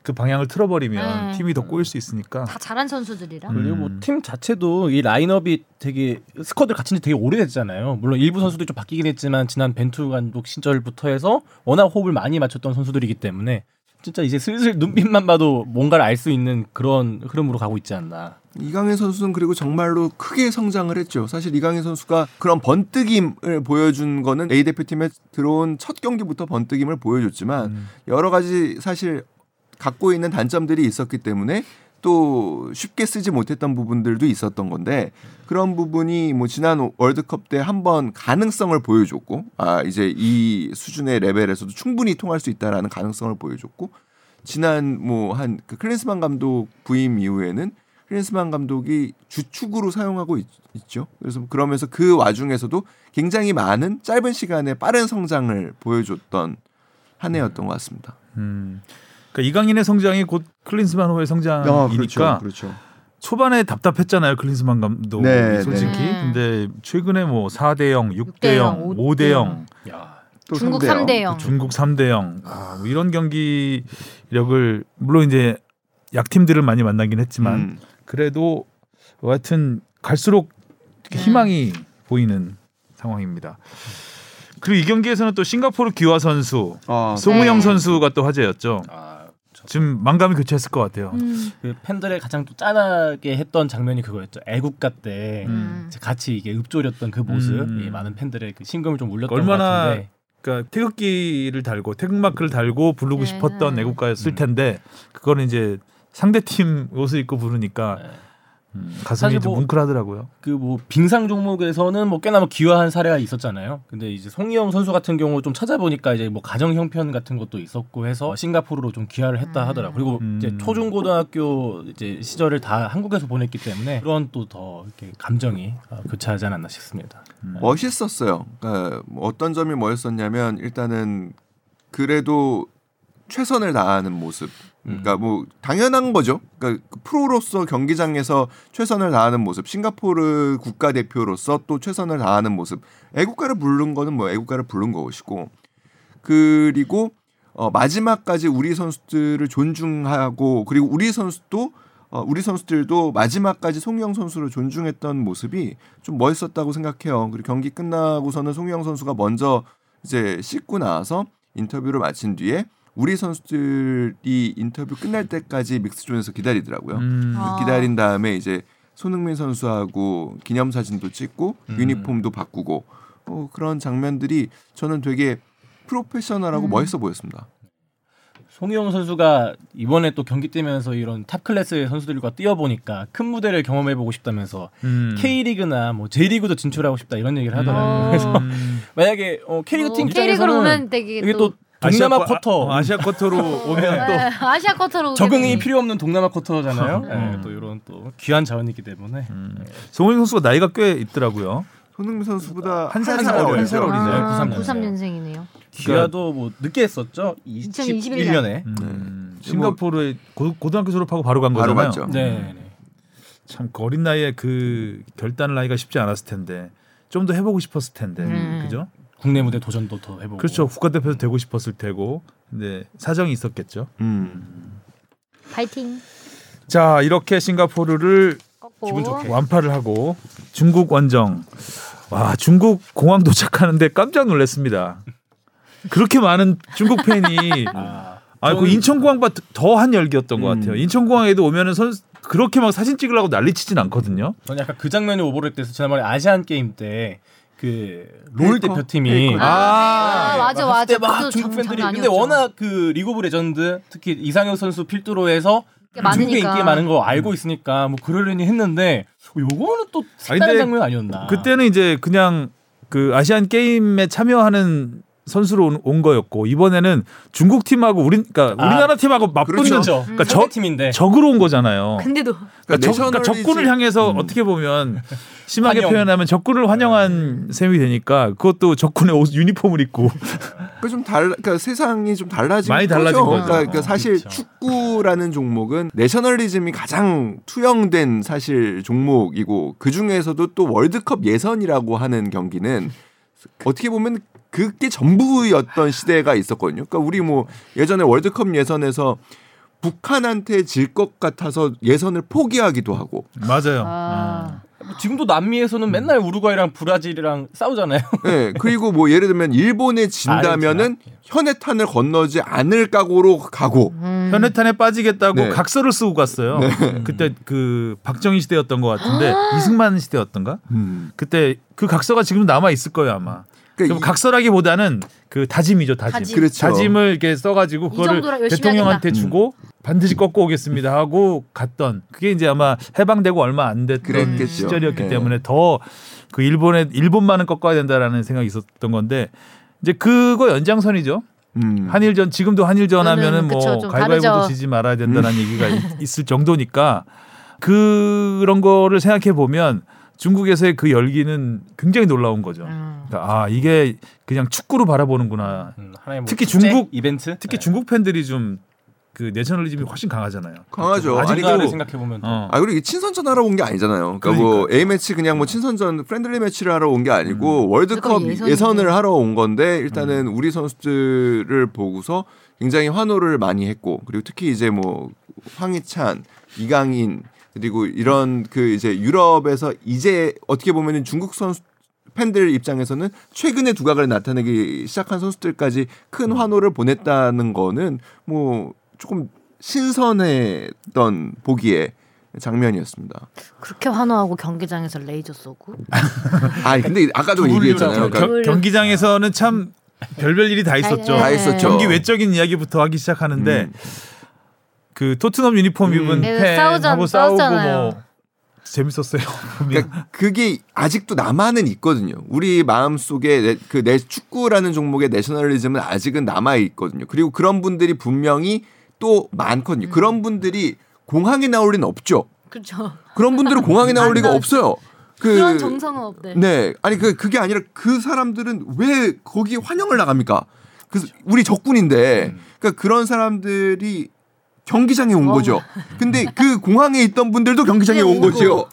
그 방향을 틀어버리면 네. 팀이 더 꼬일 수 있으니까. 다 잘한 선수들이라. 음. 그리고 뭐 팀 자체도 이 라인업이 되게 squad를 갖춘 지 되게 오래됐잖아요. 물론 일부 선수들이 좀 바뀌긴 했지만 지난 벤투 감독 시절부터 해서 워낙 호흡을 많이 맞췄던 선수들이기 때문에 진짜 이제 슬슬 눈빛만 봐도 뭔가를 알 수 있는 그런 흐름으로 가고 있지 않나. 이강인 선수는 그리고 정말로 크게 성장을 했죠. 사실 이강인 선수가 그런 번뜩임을 보여준 거는 A 대표팀에 들어온 첫 경기부터 번뜩임을 보여줬지만 음. 여러 가지 사실 갖고 있는 단점들이 있었기 때문에 또 쉽게 쓰지 못했던 부분들도 있었던 건데 그런 부분이 뭐 지난 월드컵 때 한번 가능성을 보여줬고 아 이제 이 수준의 레벨에서도 충분히 통할 수 있다라는 가능성을 보여줬고 지난 뭐 한 그 클린스만 감독 부임 이후에는 클린스만 감독이 주축으로 사용하고 있, 죠 그래서 그러면서 그 와중에서도 굉장히 많은 짧은 시간에 빠른 성장을 보여줬던 한 해였던 것 같습니다. 음. 그러니까 이강인의 성장이 곧 클린스만호의 성장이니까 그렇죠. 초반에 답답했잖아요 클린스만 감독 네, 솔직히 네. 근데 최근에 뭐 4대 0, 6대 6대 0, 0, 5대 0 야. 또 중국 3대 0. 3대 0. 중국 3대 0 아, 뭐 이런 경기력을 물론 이제 약팀들을 많이 만나긴 했지만 음. 그래도 하여튼 갈수록 네. 희망이 보이는 상황입니다. 그리고 이 경기에서는 또 싱가포르 기화 선수 아, 송우영 네. 선수가 또 화제였죠. 아, 저- 지금 만감이 교차했을 것 같아요. 음. 그 팬들의 가장 또 짠하게 했던 장면이 그거였죠. 애국가 때 음. 같이 이게 읊조렸던 그 모습, 음. 이 많은 팬들의 그 심금을 좀 울렸던 얼마나 것 같은데. 그러니까 태극기를 달고 태극마크를 달고 부르고 네. 싶었던 애국가였을 음. 텐데 그거는 이제 상대 팀 옷을 입고 부르니까 네. 음, 가슴이 뭐- 뭉클하더라고요. 그 뭐 빙상 종목에서는 뭐 꽤나 뭐 기여한 사례가 있었잖아요. 근데 이제 송이영 선수 같은 경우 좀 찾아보니까 이제 뭐 가정 형편 같은 것도 있었고 해서 싱가포르로 좀 기여를 했다 음. 하더라 고. 그리고 음. 이제 초중고등학교 이제 시절을 다 한국에서 보냈기 때문에 그런 또 더 이렇게 감정이 어, 교차하지 않았나 싶습니다. 멋있었어요. 그러니까 뭐 어떤 점이 멋있었냐면 일단은 그래도 최선을 다하는 모습. 그러니까 뭐 당연한 거죠. 그러니까 그 프로로서 경기장에서 최선을 다하는 모습. 싱가포르 국가 대표로서 또 최선을 다하는 모습. 애국가를 부른 거는 뭐 애국가를 부른 것이고 그리고 어, 마지막까지 우리 선수들을 존중하고 그리고 우리 선수도 어, 우리 선수들도 마지막까지 송영 선수를 존중했던 모습이 좀 멋있었다고 생각해요. 그리고 경기 끝나고서는 송영 선수가 먼저 이제 씻고 나와서 인터뷰를 마친 뒤에 우리 선수들이 인터뷰 끝날 때까지 믹스존에서 기다리더라고요. 음. 아. 기다린 다음에 이제 손흥민 선수하고 기념 사진도 찍고 음. 유니폼도 바꾸고 어, 그런 장면들이 저는 되게 프로페셔널하고 음. 멋있어 보였습니다. 송의영 선수가 이번에 또 경기 뛰면서 이런 top class의 선수들과 뛰어보니까 큰 무대를 경험해보고 싶다면서 음. K리그나 뭐 J리그도 진출하고 싶다 이런 얘기를 하더라고요. 어. 그래서 음. [LAUGHS] 만약에 어, K리그 팀 어, K리그로 입장에서는 이게 또 또 동남아 아시아 쿼터 어, 아시아 쿼터로 오면 또 네, 아시아 쿼터로 적응이. 필요 없는 동남아 쿼터잖아요. 음. 네, 또 이런 또 귀한 자원이기 때문에 음. 송우영 선수가 나이가 꽤 있더라고요. 손흥민 선수보다 한 살, 한살살 어려요. 어리죠. 한살 어리죠. 아, 93 93년생이네요. 귀하도 뭐 늦게 했었죠. 2021 21년에. 음. 네. 싱가포르에 고, 고등학교 졸업하고 바로 간 바로 거잖아요. 갔죠. 네. 네. 참그 어린 나이에 그 결단을 하기가 쉽지 않았을 텐데 좀 더 해보고 싶었을 텐데 음. 그죠? 국내 무대 도전도 더 해보고. 그렇죠. 국가대표도 되고 싶었을 테고 근데 사정이 있었겠죠. 음. 파이팅. 자 이렇게 싱가포르를. 기분 좋게. 완파를 하고 중국 원정 와 중국 공항 도착하는데 깜짝 놀랐습니다. 그렇게 많은 중국 팬이 [LAUGHS] 아, 아, 그 저는- 인천공항보다 더한 열기였던 것 음. 같아요. 인천공항에도 오면은 선 그렇게 막 사진 찍으려고 난리치진 않거든요. 저는 약간 그 장면이 오버랩돼서 지난번에 아시안 게임 때 그 롤? 대표팀이 페이커. 아, 맞아 막 맞아. 그때 막 중국 장- 팬들이 근데. 워낙 그 리그 오브 레전드 특히 이상혁 선수 필두로 해서 중국에. 인기 많은 거 알고 있으니까 뭐 그러려니 했는데 어, 요거는 또 색다른 근데 장면 아니었나. 그때는 이제 그냥 그 아시안 게임에 참여하는 선수로 온, 온 거였고 이번에는 중국 팀하고 우리 그러니까 아, 우리나라 팀하고 맞붙는 그렇죠. 그러니까 상대 적, 팀인데 적으로 온 거잖아요. 근데도 그러니까, 적, 그러니까 내셔널리지- 적군을 향해서 어떻게 보면 심하게 환영. 표현하면 적군을 환영한 셈이 되니까 그것도 적군의 옷 유니폼을 입고 그좀 달라, 그러니까 세상이 좀 달라진 많이 달라진 거죠. 거죠. 그러니까, 그러니까 어, 사실 그렇죠. 축구라는 종목은 내셔널리즘이 가장 투영된 사실 종목이고 그 중에서도 또 월드컵 예선이라고 하는 경기는 어떻게 보면 그게 전부였던 시대가 있었거든요. 그러니까 우리 뭐 예전에 월드컵 예선에서 북한한테 질 것 같아서 예선을 포기하기도 하고. 맞아요. 아. 뭐 지금도 남미에서는 맨날 우루과이랑 브라질이랑 싸우잖아요. [LAUGHS] 네, 그리고 뭐 예를 들면 일본에 진다면은 현해탄을 건너지 않을 각오로 가고. 음. 현해탄에 빠지겠다고 네. 각서를 쓰고 갔어요. 그때 그 박정희 시대였던 것 같은데 이승만 시대였던가? 음. 그때 그 각서가 지금 남아 있을 거예요 아마. 그러니까 각서라기보다는 그 다짐이죠 다짐. 다짐. 그렇죠. 을 이렇게 써가지고 이 그거를 대통령한테 하겠다. 주고 반드시 꺾고 오겠습니다 하고 갔던 그게 이제 아마 해방되고 얼마 안 됐던 그랬겠죠. 시절이었기 네. 때문에 더 그 일본에 일본만은 꺾어야 된다라는 생각이 있었던 건데 이제 그거 연장선이죠. 음. 한일전 지금도 한일전 하면은 뭐 그쵸, 가위바위보도 다르죠. 지지 말아야 된다는 얘기가 있- 있을 정도니까 그런 거를 생각해 보면 중국에서의 그 열기는 굉장히 놀라운 거죠. 음. 그러니까 아 이게 그냥 축구로 바라보는구나. 음, 하나의 뭐 특히 축제? 중국- 이벤트 특히 네. 중국 팬들이 좀 그 내셔널리즘이 훨씬 강하잖아요. 강하죠. 아직까지 생각해 보면 어. 아 그리고 이게 친선전 하러 온 게 아니잖아요. 그러니까 뭐 A 매치 그냥 뭐 친선전 friendly match를 하러 온 게 아니고 월드컵 월드컵 예선인데. 예선 을 하러 온 건데 일단은 우리 선수들을 보고서 굉장히 환호를 많이 했고 그리고 특히 이제 뭐 황희찬, 이강인 그리고 이런 그 이제 유럽에서 이제 어떻게 보면은 중국 선수 팬들 입장에서는 최근에 두각을 나타내기 시작한 선수들까지 큰 환호를 보냈다는 거는 뭐 조금 신선했던 보기에 장면이었습니다. 그렇게 환호하고 경기장에서 레이저 쏘고 [LAUGHS] 아 근데 아까도 겨- 얘기했잖아요. 그러니까 겨- 경기장에서는 참 별별 일이 다 있었죠. 다 있었죠. 경기 외적인 이야기부터 하기 시작하는데 음. 그 토트넘 유니폼 음. 입은 네, 팬하고 싸우잖- 싸우고 싸웠잖아요. 뭐 재밌었어요. [LAUGHS] 그러니까 그게 아직도 남아는 있거든요. 우리 마음 속에 그 내 축구라는 종목의 내셔널리즘은 아직은 남아 있거든요. 그리고 그런 분들이 분명히 또 많거든요. 음. 그런 분들이 공항에 나올 리는 없죠. 그렇죠. 그런 분들은 공항에 나올 안 리가. 없어요. 그 그런 정성은 없대. 네, 아니 그 그게 아니라 그 사람들은 왜 거기 환영을 나갑니까? 그 우리 적군인데, 그러니까 그런 사람들이 경기장에 온 어. 거죠. 근데 그 공항에 있던 분들도 경기장에 네, 온 오고. 거죠.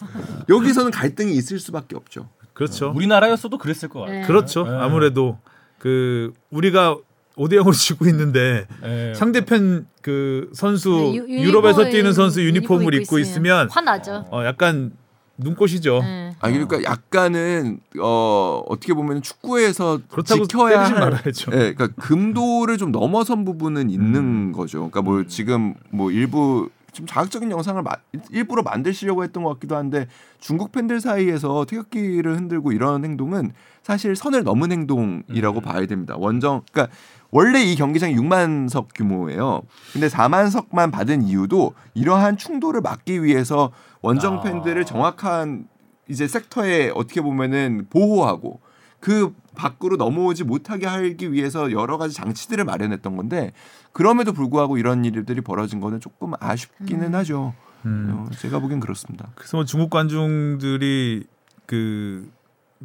여기서는 갈등이 있을 수밖에 없죠. 그렇죠. 우리나라였어도 그랬을 것 같아요. 네. 그렇죠. 네. 아무래도 그 우리가 5대 0으로 지고 있는데 네. 상대편 그 선수 네, 유- 유럽에서 유니폼을- 뛰는 선수 유니폼을 유니폼 입고 있으면 화나죠. 어 약간 눈꽃이죠. 네. 아 그러니까 약간은 어 어떻게 보면 축구에서 그렇다고 지켜야 할 말아야죠. 예, 그러니까 금도를 좀 넘어선 부분은 있는 거죠. 그러니까 뭐 지금 뭐 일부 좀 자극적인 영상을 마- 일부러 만드시려고 했던 것 같기도 한데 중국 팬들 사이에서 태극기를 흔들고 이런 행동은 사실 선을 넘은 행동이라고 봐야 됩니다. 원정 그러니까 원래 이 경기장이 6만 석 규모예요. 근데 4만 석만 받은 이유도 이러한 충돌을 막기 위해서 원정 아. 팬들을 정확한 이제 섹터에 어떻게 보면은 보호하고 그 밖으로 넘어오지 못하게 하기 위해서 여러 가지 장치들을 마련했던 건데 그럼에도 불구하고 이런 일들이 벌어진 거는 조금 아쉽기는 하죠. 음. 어, 제가 보기엔 그렇습니다. 그래서 뭐 중국 관중들이 그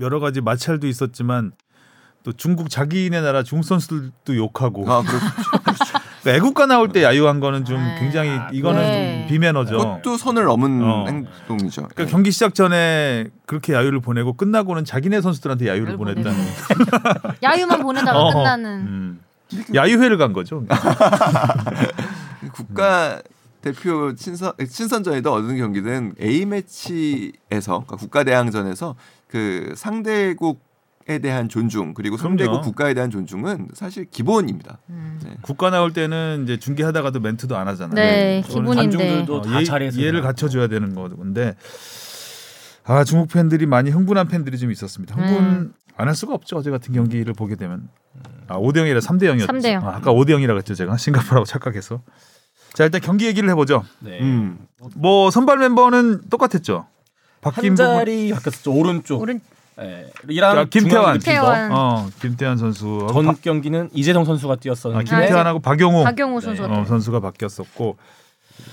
여러 가지 마찰도 있었지만 또 중국 자기네 나라 중국 선수들도 욕하고 아, 그렇죠. 그 [LAUGHS] 러니까 애국가 나올 때 야유한 거는 좀 아, 굉장히 이거는 네. 비매너죠. 그것도 선을 넘은 어. 행동이죠. 그러니까 경기 시작 전에 그렇게 야유를 보내고 끝나고는 자기네 선수들한테 야유를 보냈다는. [LAUGHS] 야유만 보내다가 어, 끝나는. 음. 야유회를 간 거죠. [LAUGHS] 국가 대표 친선 친선전에도 얻은 경기는 A 매치에서 그러니까 국가 대항전에서 그 상대국 에 대한 존중 그리고. 상대국 국가에 대한 존중은 사실 기본입니다. 음. 네. 국가 나올 때는 이제 중계하다가도 멘트도 안 하잖아요. 네, 기본인데. 관중들도 어, 다 예- 잘해서 이해를. 갖춰줘야 되는 건데 아 중국 팬들이 많이 흥분한 팬들이 좀 있었습니다. 흥분 음. 안할 수가 없죠. 어제 같은 경기를 보게 되면 아 5대 0이라 3대 0이었죠. 3대 0. 아, 아까 5대 0이라고 했죠. 제가 [LAUGHS] 싱가포르하고 착각해서. 자 일단 경기 얘기를 해보죠. 네. 음. 뭐 선발 멤버는 똑같았죠. 바뀐 한 부분 자리 바뀌었죠. 오른쪽. 오른 예. 아, 김태환. 김태환. 어 김태환 선수 전 경기는 이재성 선수가 아, 뛰었었는데 김태환하고 박용호 박용호 네. 선수. 어, 선수가 바뀌었었고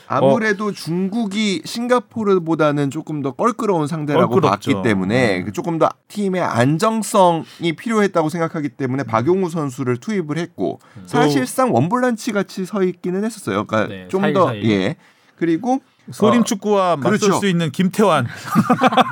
아무래도 중국이 싱가포르보다는 조금 더 껄끄러운 상대라고 껄끄럽죠. 봤기 때문에 그 조금 더 팀의 안정성이 필요했다고 생각하기 때문에 박용우 선수를 투입을 했고 사실상 원볼란치 같이 서 있기는 했었어요. 그러니까 네, 좀더 사이사이. 예. 그리고 소림 어, 축구와 맞설 그렇죠. 수 있는 김태환.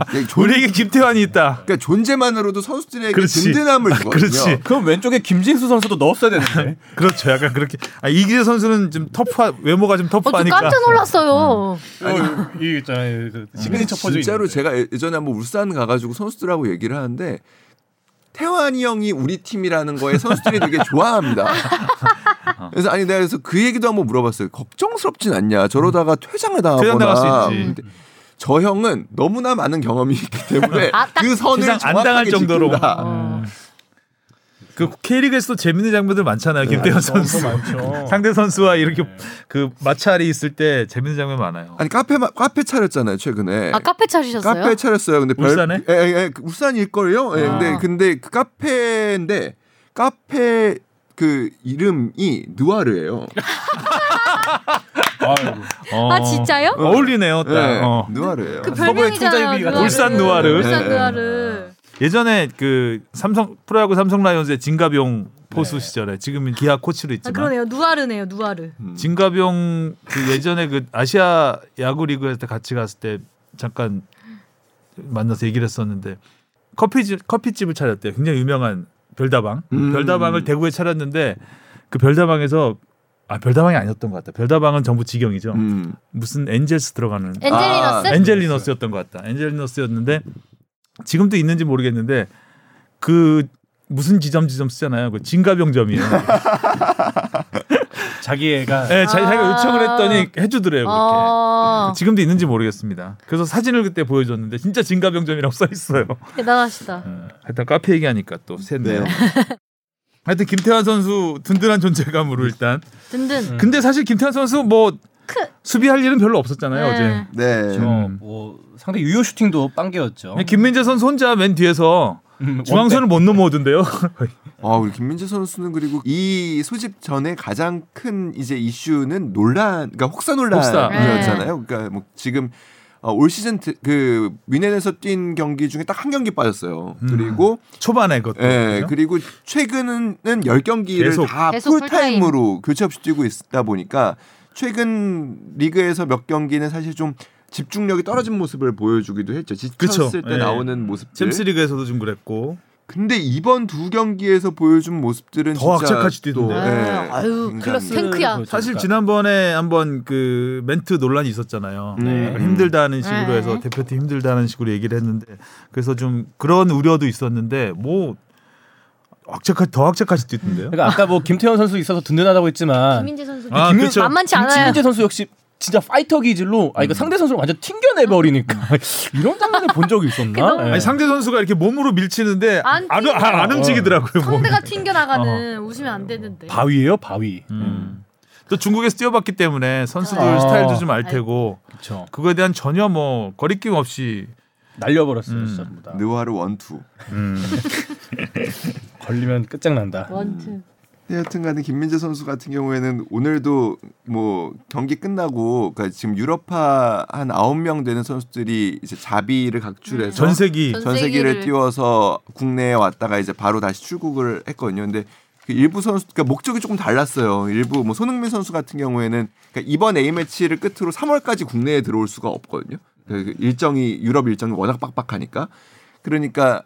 그러니까 [LAUGHS] 존, 우리에게 김태환이 있다. 그러니까 존재만으로도 선수들에게 그렇지. 든든함을 아, 주거든요. 그렇지. 그럼 왼쪽에 김진수 선수도 넣었어야 되는데. [LAUGHS] 그렇죠. 약간 그렇게. 아, 이기재 선수는 좀 터프 외모가 좀 어, 저 터프하니까. 깜짝 놀랐어요. 이 있잖아요. 그 시그니처 포즈. 진짜로 있는데. 제가 예전에 한번 울산 가가지고 선수들하고 얘기를 하는데 태환이 형이 우리 팀이라는 거에 선수들이 되게 좋아합니다. [LAUGHS] 그래서 아니 내가 그래서 그 얘기도 한번 물어봤어요. 걱정스럽진 않냐? 저러다가 퇴장을 당하거나. 퇴장 당할 수 있지. 근데 저 형은 너무나 많은 경험이 있기 때문에 아, 딱그 선을 퇴장 안 당할 정확하게 정도로. 지킨다. 어. 그 K리그에서도 재밌는 장면들 많잖아요. 김태환 선수. 많죠. [LAUGHS] 상대 선수와 이렇게 그 마찰이 있을 때 재밌는 장면 많아요. 아니 카페 마- 카페 차렸잖아요 최근에. 아 카페 차리셨어요? 카페 차렸어요. 근데 울산에? 예, 예, 예, 그 울산일 걸요. 예, 아. 근데 근데 그 카페인데 카페 그 이름이 누아르예요. [LAUGHS] 아이고. 어, 아, 진짜요? 어울리네요. 딱. 예, 어. 누아르예요. 그 같은 울산 누아르. 울산 네. 누아르. 예전에 그 삼성 프로야구 삼성 라이온즈의 진가병 포수 네. 시절에 지금은 기아 코치로 아, 있지만 그러네요. 누아르네요. 누아르. 음. 진가병 그 예전에 그 아시아 야구 리그에서 같이 갔을 때 잠깐 만나서 얘기를 했었는데 커피집 커피집을 차렸대요. 굉장히 유명한 별다방. 음. 별다방을 대구에 차렸는데 그 별다방에서 아 별다방이 아니었던 것 같다. 별다방은 전부 직영이죠. 음. 무슨 엔젤스 들어가는 엔젤리너스? 아, 엔젤리너스였던 것 같다. 엔젤리너스였는데 지금도 있는지 모르겠는데 그 무슨 지점 지점 쓰잖아요. 그 진가병점이에요. [LAUGHS] 자기 애가 네, 자- 자기가 아. 요청을 했더니 해주더래요. 그렇게. 어, 지금도 있는지 모르겠습니다. 그래서 사진을 그때 보여줬는데 진짜 진가병점이라고 써 있어요. 대단하시다. 어, 하여튼 카페 얘기하니까 또 샜네요. 네. 하여튼 김태환 선수 든든한 존재감으로 일단. 든든. 근데 사실 김태환 선수 뭐 크. 수비할 일은 별로 없었잖아요 네. 어제. 네. 저, 음. 뭐 상대 유효 슈팅도 빵개였죠. 그냥 김민재 선수 혼자 맨 뒤에서 음, 중앙선을 못 넘어오던데요. [LAUGHS] 아, 우리 김민재 선수는 그리고 이 소집 전에 가장 큰 이제 이슈는 논란, 그러니까 혹사. 논란이었잖아요. 그러니까 뭐 지금 어, 올 시즌 드- 그 위넨에서 뛴 경기 중에 딱 한 경기 빠졌어요. 음. 그리고 초반에 그것도. 예? 그리고 최근은 10경기를 계속. 다 계속 풀타임으로 교체 없이 뛰고 있다 보니까 최근 리그에서 몇 경기는 사실 좀 집중력이 떨어진 모습을 보여주기도 했죠. 지쳤을 그쵸. 때 예. 나오는 모습들. 챔스 리그에서도 좀 그랬고. 근데 이번 두 경기에서 보여준 모습들은 더 진짜 악착같이 뛰던데. 또, 네. 예, 아유, 클래스. 탱크야. 사실 지난번에 한번 그 멘트 논란이 있었잖아요. 음. 약간 힘들다는 식으로 네. 해서 대표팀 힘들다는 식으로 얘기를 했는데 그래서 좀 그런 우려도 있었는데 뭐 악착같이 더 악착같이 뛰던데요. 그러니까 아까 뭐 김태현 선수 있어서 든든하다고 했지만 김민재 선수. 아, 김민- 그쵸. 만만치 않아요. 김민재 선수 역시 진짜 파이터 기질로 아 이거 상대 선수를 완전 튕겨내 버리니까 [LAUGHS] 이런 장면을 본 적이 있었나? 예. 아니 상대 선수가 이렇게 몸으로 밀치는데 안 안. 안, 안 움직이더라고요. 상대가 튕겨 나가는 웃으면 안 되는데. 바위예요, 바위. 음. 또 중국에서 뛰어봤기 때문에 선수들 아. 스타일도 좀 알 테고 그렇죠. 그거에 대한 전혀 뭐 거리낌 없이 날려버렸어요, 음. 전부 다. 느와르 원투. 음. [LAUGHS] 걸리면 끝장난다. 원투. 네, 여튼간에 김민재 선수 같은 경우에는 오늘도 뭐 경기 끝나고 그러니까 지금 유럽파 한 아홉 명 되는 선수들이 이제 자비를 각출해서 전세기 전- 전세기를 전세기를- 띄워서 국내에 왔다가 이제 바로 다시 출국을 했거든요. 근데 그 일부 선수 그러니까 목적이 조금 달랐어요. 일부 뭐 손흥민 선수 같은 경우에는 그러니까 이번 A 매치를 끝으로 3월까지 국내에 들어올 수가 없거든요. 그 일정이 유럽 일정이 워낙 빡빡하니까 그러니까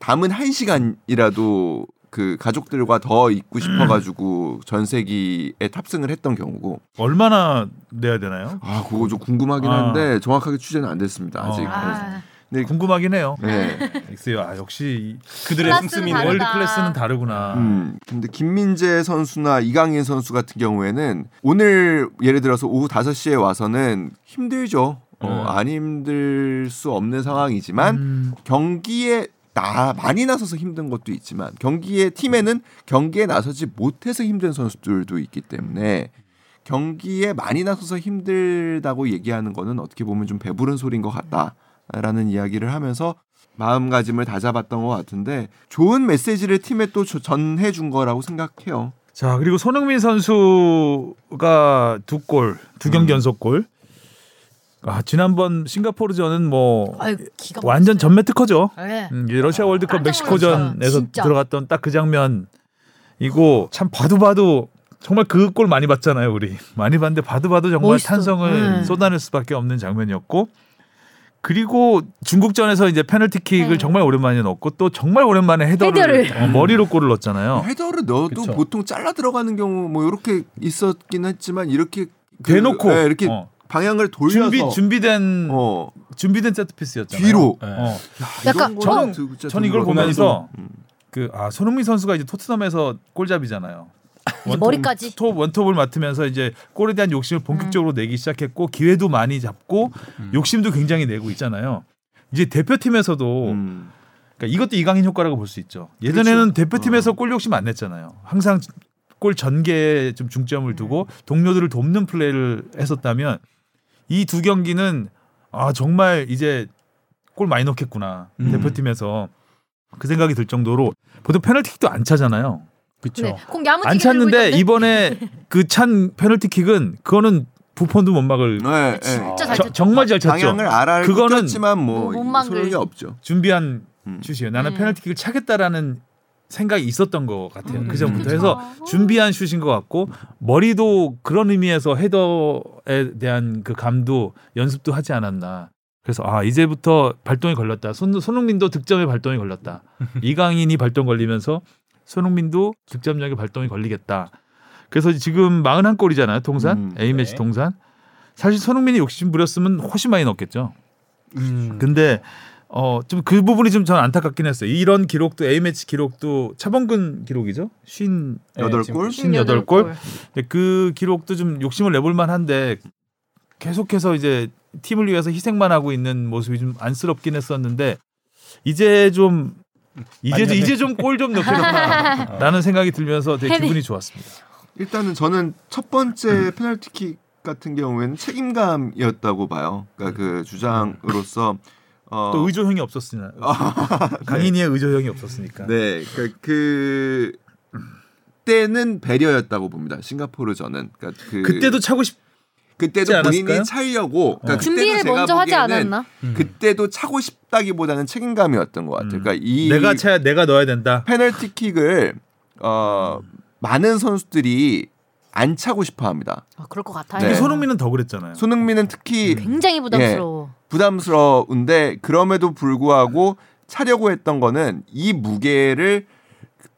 남은 한 시간이라도 그 가족들과 더 있고 싶어가지고 전세기에 탑승을 했던 경우고 얼마나 내야 되나요? 아 그거 좀 궁금하긴 아. 한데 정확하게 취재는 안 됐습니다 아직. 어. 아, 네. 궁금하긴 해요. 네. 아 역시 그들의. 다르다. 월드 클래스는 다르구나. 음, 근데 김민재 선수나 이강인 선수 같은 경우에는 오늘 예를 들어서 오후 5시에 와서는 힘들죠. 어, 음. 안 힘들 수 없는 상황이지만 음. 경기에 나 많이 나서서 힘든 것도 있지만 경기에 팀에는 경기에 나서지 못해서 힘든 선수들도 있기 때문에 경기에 많이 나서서 힘들다고 얘기하는 거는 어떻게 보면 좀 배부른 소리인 것 같다라는 이야기를 하면서 마음가짐을 다잡았던 것 같은데 좋은 메시지를 팀에 또 저- 전해준 거라고 생각해요. 자 그리고 손흥민 선수가 두 골, 두 경기 음. 연속 골. 아 지난번 싱가포르전은 뭐 아유, 기가 완전. 전매 특허죠. 네. 음, 러시아 월드컵 깜짝 멕시코전에서. 들어갔던 딱 그 장면 이고 참 봐도 봐도 정말 그 골 많이 봤잖아요, 우리. 많이 봤는데 봐도 봐도 정말 멋있어. 탄성을 네. 쏟아낼 수밖에 없는 장면이었고 그리고 중국전에서 이제 페널티킥을 네. 정말 오랜만에 넣었고 또 정말 오랜만에 헤더를, 헤더를. 어, 머리로 골을 넣었잖아요. 헤더를 넣어도 그쵸. 보통 잘라 들어가는 경우 뭐 이렇게 있었긴 했지만 이렇게 그- 대놓고 네, 이렇게 어. 방향을 돌려서 준비 준비된 어, 준비된 세트 피스였잖아요. 뒤로. 네. 어. 약간 이런 거는 저는- 전 이걸. 보면서 음. 그아 손흥민 선수가 이제 토트넘에서 골잡이잖아요. 이제 머리까지. 톱 원톱을 맡으면서 이제 골에 대한 욕심을 본격적으로 내기 시작했고 기회도 많이 잡고 욕심도 굉장히 내고 있잖아요. 이제 대표팀에서도 음. 그러니까 이것도 이강인 효과라고 볼 수 있죠. 예전에는 그렇죠. 대표팀에서 골 욕심 안 냈잖아요. 항상 골 전개에 좀 중점을 두고 동료들을 돕는 플레이를 했었다면 이 두 경기는 아 정말 이제 골 많이 넣겠구나 음. 대표팀에서 그 생각이 들 정도로 보통 페널티킥도 안 차잖아요. 그렇죠. 네. 안 찼는데? 이번에 [LAUGHS] 그 찬 페널티킥은 그거는 부폰도 못 막을 네, 네. 진짜 잘 저- 쳤죠. 정말 잘 찼죠. 방향을 알아 그거는 뭐못 막을. 소용이 없죠. 준비한 음. 슛이에요. 나는 음. 페널티킥을 차겠다라는 생각이 있었던 것 같아요. 음. 그 전부터 그쵸. 해서 준비한 슛인 것 같고 머리도 그런 의미에서 헤더에 대한 그 감도 연습도 하지 않았나. 그래서 아 이제부터 발동이 걸렸다. 손, 손흥민도 득점에 발동이 걸렸다. [LAUGHS] 이강인이 발동 걸리면서 손흥민도 득점력에 발동이 걸리겠다. 그래서 지금 41골이잖아요. 동산 음, A 매치 네. 동산. 사실 손흥민이 욕심 부렸으면 훨씬 많이 넣었겠죠. 음. 근데 어 좀 그 부분이 좀 저는 안타깝긴 했어요. 이런 기록도 A 매치 기록도 차범근 기록이죠. 쉰 여덟 지금 골? 58골. 근데 그 기록도 좀 욕심을 내볼 만한데 계속해서 이제 팀을 위해서 희생만 하고 있는 모습이 좀 안쓰럽긴 했었는데 이제 좀 이제 이제 좀 골좀 넣겠다라는 [LAUGHS] 생각이 들면서 되게. 기분이 좋았습니다. 일단은 저는 첫 번째 페널티킥 같은 경우에는 책임감이었다고 봐요. 그러니까 그 주장으로서 어, 또 의조형이 없었으나 [LAUGHS] 강인이의 의조형이 없었으니까. 네, 그러니까 그 때는 배려였다고 봅니다. 싱가포르 저는 그러니까 그 그때도 차고 싶 그때도? 본인이 차려고 그러니까 어. 준비를 제가 먼저 하지 않았나? 음. 그때도 차고 싶다기보다는 책임감이었던 것 같아요. 음. 그러니까 이 내가 차야 내가 넣어야 된다. 페널티킥을 어, 많은 선수들이 안 차고 싶어합니다. 아, 그럴 것 같아요. 네. 손흥민은 더 그랬잖아요. 손흥민은 특히 굉장히 부담스러워. 부담스러운데 그럼에도 불구하고 차려고 했던 거는 이 무게를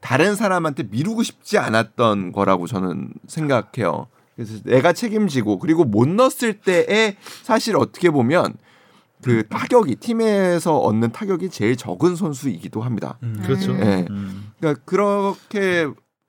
다른 사람한테 미루고 싶지 않았던 거라고 저는 생각해요. 그래서 내가 책임지고 그리고 못 넣었을 때에 사실 어떻게 보면 그 타격이 팀에서 얻는 타격이 제일 적은 선수이기도 합니다. 음. 그렇죠. 예. 음. 그러니까 그렇게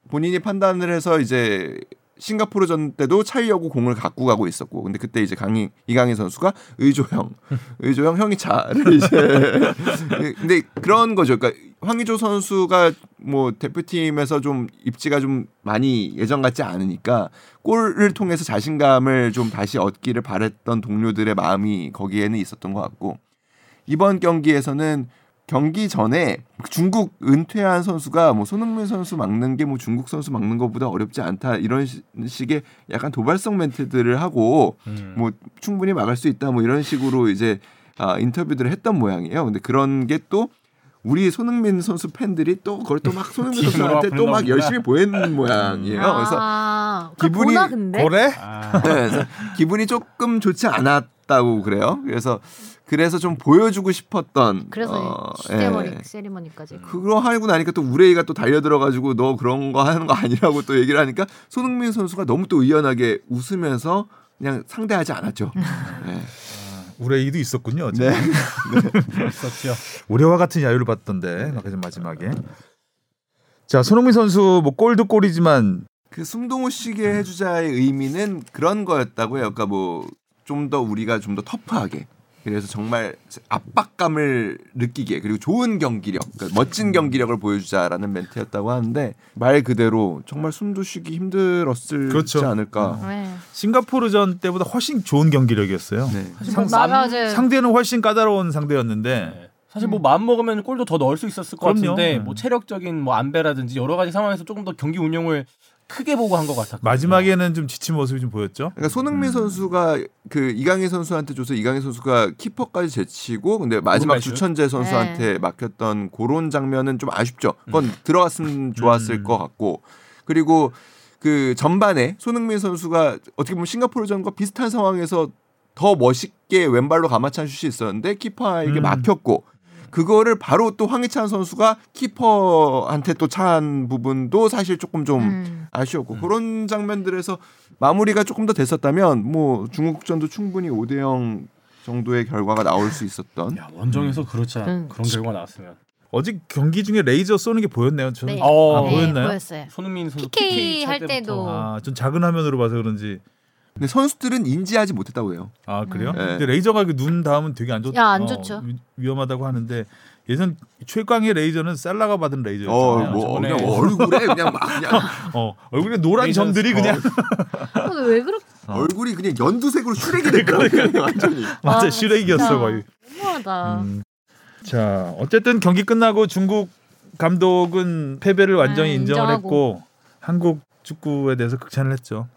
본인이 판단을 해서 이제 싱가포르전 때도 차려고 공을 갖고 가고 있었고 근데 그때 이제 강희 이강인 선수가 의조형 [LAUGHS] 의조형 형이 차를 이제 [LAUGHS] 근데 그런 거죠. 그러니까 황의조 선수가 뭐 대표팀에서 좀 입지가 좀 많이 예전 같지 않으니까 골을 통해서 자신감을 좀 다시 얻기를 바랬던 동료들의 마음이 거기에는 있었던 것 같고 이번 경기에서는 경기 전에 중국 은퇴한 선수가 뭐 손흥민 선수 막는 게 뭐 중국 선수 막는 것보다 어렵지 않다 이런 시- 식의 약간 도발성 멘트들을 하고 음. 뭐 충분히 막을 수 있다 뭐 이런 식으로 이제 아, 인터뷰들을 했던 모양이에요. 근데 그런 게 또 우리 손흥민 선수 팬들이 또 그걸 또 막 손흥민 선수한테 또 막. 열심히 보이는 모양이에요. 그래서 아, 기분이 보나 근데? 고래? 아. 네, 그래서 기분이 조금 좋지 않았다고 그래요. 그래서 그래서 좀 보여주고 싶었던 그래서 어, 세리머니 예. 세리머니까지. 그거 하고 나니까 또 우레이가 또 달려들어가지고 너 그런 거 하는 거 아니라고 또 얘기를 하니까 손흥민 선수가 너무 또 의연하게 웃으면서 그냥 상대하지 않았죠. 네. 우레이도 있었군요. 네. [LAUGHS] 있었죠. 우레와 같은 야유를 받던데 마지막 마지막에. 자 손흥민 선수 뭐 골도 골이지만 그 숨동호 씨게 해주자의 의미는 그런 거였다고 해요. 그러니까 뭐 좀 더 우리가 좀 더 터프하게. 그래서 정말 압박감을 느끼게 그리고 좋은 경기력, 그러니까 멋진 경기력을 보여주자라는 멘트였다고 하는데 말 그대로 정말 숨도 쉬기 힘들었을지 그렇죠. 않을까. 네. 싱가포르전 때보다 훨씬 좋은 경기력이었어요. 네. 뭐 상-. 상대는 훨씬 까다로운 상대였는데 네. 사실 뭐 마음 먹으면 골도 더 넣을 수 있었을 것 그럼요. 같은데 네. 뭐 체력적인 뭐 안배라든지 여러 가지 상황에서 조금 더 경기 운영을 크게 보고 한 것 같았거든요. 마지막에는 좀 지친 모습이 좀 보였죠. 그러니까 손흥민 선수가 그 이강인 선수한테 줘서 이강인 선수가 키퍼까지 제치고 근데 마지막? 주천재 선수한테 맡겼던 그런 장면은 좀 아쉽죠. 그건 들어갔으면 좋았을 음. 것 같고 그리고 그 전반에 손흥민 선수가 어떻게 보면 싱가포르전과 비슷한 상황에서 더 멋있게 왼발로 가마찬 슛이 있었는데 키퍼에게 음. 막혔고 그거를 바로 또 황희찬 선수가 키퍼한테 또 찬 부분도 사실 조금 좀 음. 아쉬웠고 그런 장면들에서 마무리가 조금 더 됐었다면 뭐 중국전도 충분히 5대 0 정도의 결과가 나올 수 있었던 야, 원정에서 그렇지 않 음. 그런 결과 나왔으면 어제 경기 중에 레이저 쏘는 게 보였네요. 저는 네. 어, 아, 보였나요? 보였어요. 손흥민 선수 PK 할찰 때도. 아, 좀 작은 화면으로 봐서 그런지 근데 선수들은 인지하지 못했다고 해요. 아 그래요? 음. 네. 근데 레이저가 그눈 닿으면 되게 안 좋. 야, 안 좋죠. 위- 위험하다고 하는데 예전 최강의 레이저는 살라가 받은 어, 레이저였잖아요. 뭐 저번에- 그냥 얼굴에 그냥 막 그냥 [LAUGHS] 어, 얼굴에 노란 레이저 점들이 스커. 그냥 근데 왜 그렇게 어. 얼굴이 그냥 연두색으로 슈렉이 됐거든요. 완전히. [LAUGHS] 맞아 아, 슈렉이었어. 거의. 너무하다. 음. 자 어쨌든 경기 끝나고 중국 감독은 패배를 완전히 아, 인정을 인정하고. 했고 한국 축구에 대해서 극찬을 했죠.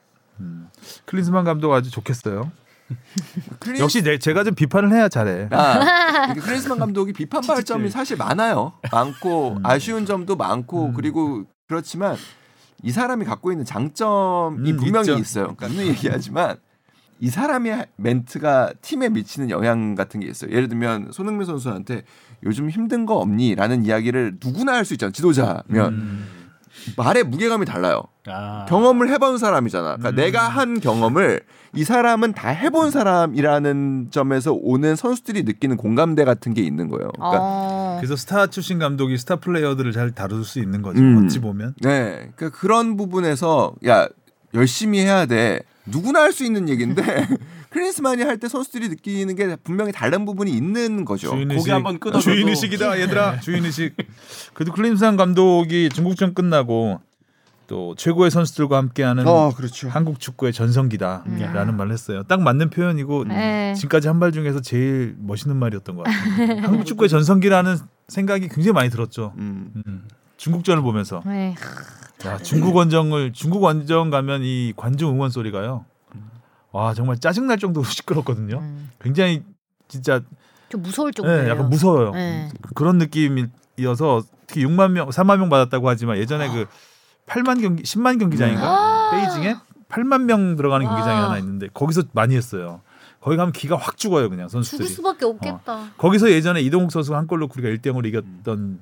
음. 클린스만 감독 아주 좋겠어요. [LAUGHS] 클린- 역시 내, 제가 좀 비판을 해야 잘해. 아, 클린스만 감독이 비판받을 점이. 사실 많아요. 많고 음. 아쉬운 점도 많고 음. 그리고 그렇지만 이 사람이 갖고 있는 장점이 음, 분명히 있죠. 있어요. 그러니까 늘 얘기하지만 이 사람의 멘트가 팀에 미치는 영향 같은 게 있어요. 예를 들면 손흥민 선수한테 요즘 힘든 거 없니?라는 이야기를 누구나 할 수 있잖아. 지도자면 음. 말의 무게감이 달라요. 아. 경험을 해본 사람이잖아. 그러니까 음. 내가 한 경험을 이 사람은 다 해본 사람이라는 점에서 오는 선수들이 느끼는 공감대 같은 게 있는 거예요. 그러니까 어. 그래서 스타 출신 감독이 스타 플레이어들을 잘 다룰 수 있는 거죠. 음. 어찌 보면. 네, 그러니까 그런 부분에서 야 열심히 해야 돼. 누구나 할 수 있는 얘기인데 [LAUGHS] 클린스만이 할때 선수들이 느끼는 게 분명히 다른 부분이 있는 거죠. 고개 한번 끊어줘도- 주인 의식이다 얘들아 주인 의식. 그래도 클린스만 감독이 중국전 끝나고 또 최고의 선수들과 함께하는 어, 그렇죠. 한국 축구의 전성기다라는 음. 말을 했어요. 딱 맞는 표현이고 네. 지금까지 한 말 중에서 제일 멋있는 말이었던 것 같아요. [LAUGHS] 한국 축구의 전성기라는 생각이 굉장히 많이 들었죠. 음. 음. 중국전을 보면서 네. 야, 중국 원정을 중국 원정 가면 이 관중 응원 소리가요. 와 정말 짜증 날 정도로 [LAUGHS] 시끄럽거든요. 음. 굉장히 진짜 좀 무서울 정도예요. 네, 약간 무서워요. 네. 그런 느낌이어서 특히 6만 명, 4만 명 받았다고 하지만 예전에 그 8만 경기, 10만 경기장인가 베이징에 8만 명 들어가는 와. 경기장이 하나 있는데 거기서 많이 했어요. 거기 가면 기가 확 죽어요 그냥 죽을 선수들이. 수밖에 없겠다. 거기서 예전에 이동욱 선수가 한 골로 우리가 1대 0으로 이겼던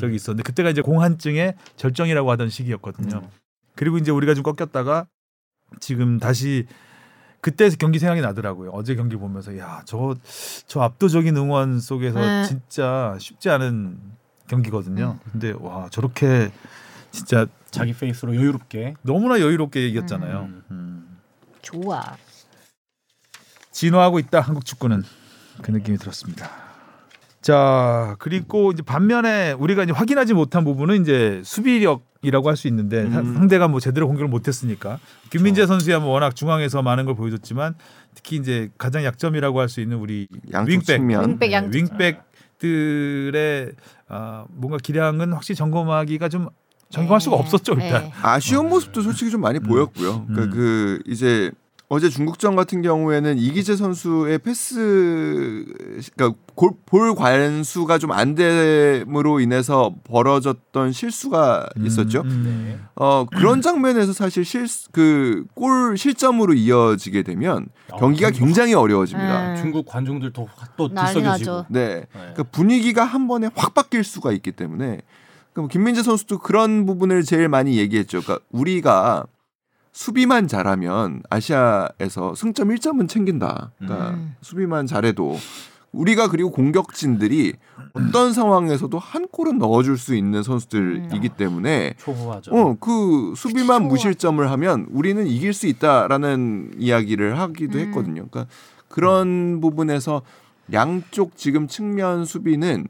적이 있었는데 그때가 이제 공한증의 절정이라고 하던 시기였거든요. 그리고 이제 우리가 좀 꺾였다가 지금 다시 그때 경기 생각이 나더라고요. 어제 경기 보면서 야, 저 저 압도적인 응원 속에서 네. 진짜 쉽지 않은 경기거든요. 근데 와, 저렇게 진짜 자기 페이스로 여유롭게 너무나 여유롭게 이겼잖아요. 음. 음. 좋아. 진화하고 있다 한국 축구는 그 느낌이 들었습니다. 자 그리고 이제 반면에 우리가 이제 확인하지 못한 부분은 이제 수비력이라고 할 수 있는데 사- 음. 상대가 뭐 제대로 공격을 못 했으니까 김민재 선수야 뭐 워낙 중앙에서 많은 걸 보여줬지만 특히 이제 가장 약점이라고 할 수 있는 우리 윙백. 윙백 양- 윙백들의 아, 뭔가 기량은 확실히 점검하기가 좀 점검할 수가 네. 없었죠 일단. 네. 아쉬운 모습도 솔직히 좀 많이 보였고요. 그러니까 음. 그 이제 어제 중국전 같은 경우에는 이기재 선수의 패스, 그러니까 골, 볼 관수가 좀 안 됨으로 인해서 벌어졌던 실수가 있었죠. 음, 음. 어 그런 장면에서 사실 실수 그골 실점으로 이어지게 되면 아, 경기가 중국- 굉장히 어려워집니다. 음. 중국 관중들 도 또 난리 들썩여지고. 네. 네. 그러니까 분위기가 한 번에 확 바뀔 수가 있기 때문에 그럼 김민재 선수도 그런 부분을 제일 많이 얘기했죠. 그러니까 우리가 수비만 잘하면 아시아에서 승점 1점은 챙긴다. 그러니까 음. 수비만 잘해도 우리가 그리고 공격진들이 어떤 상황에서도 한 골은 넣어줄 수 있는 선수들이기 때문에 초호하죠. 어 그 수비만. 무실점을 하면 우리는 이길 수 있다라는 이야기를 하기도 음. 했거든요. 그러니까 그런 부분에서 양쪽 지금 측면 수비는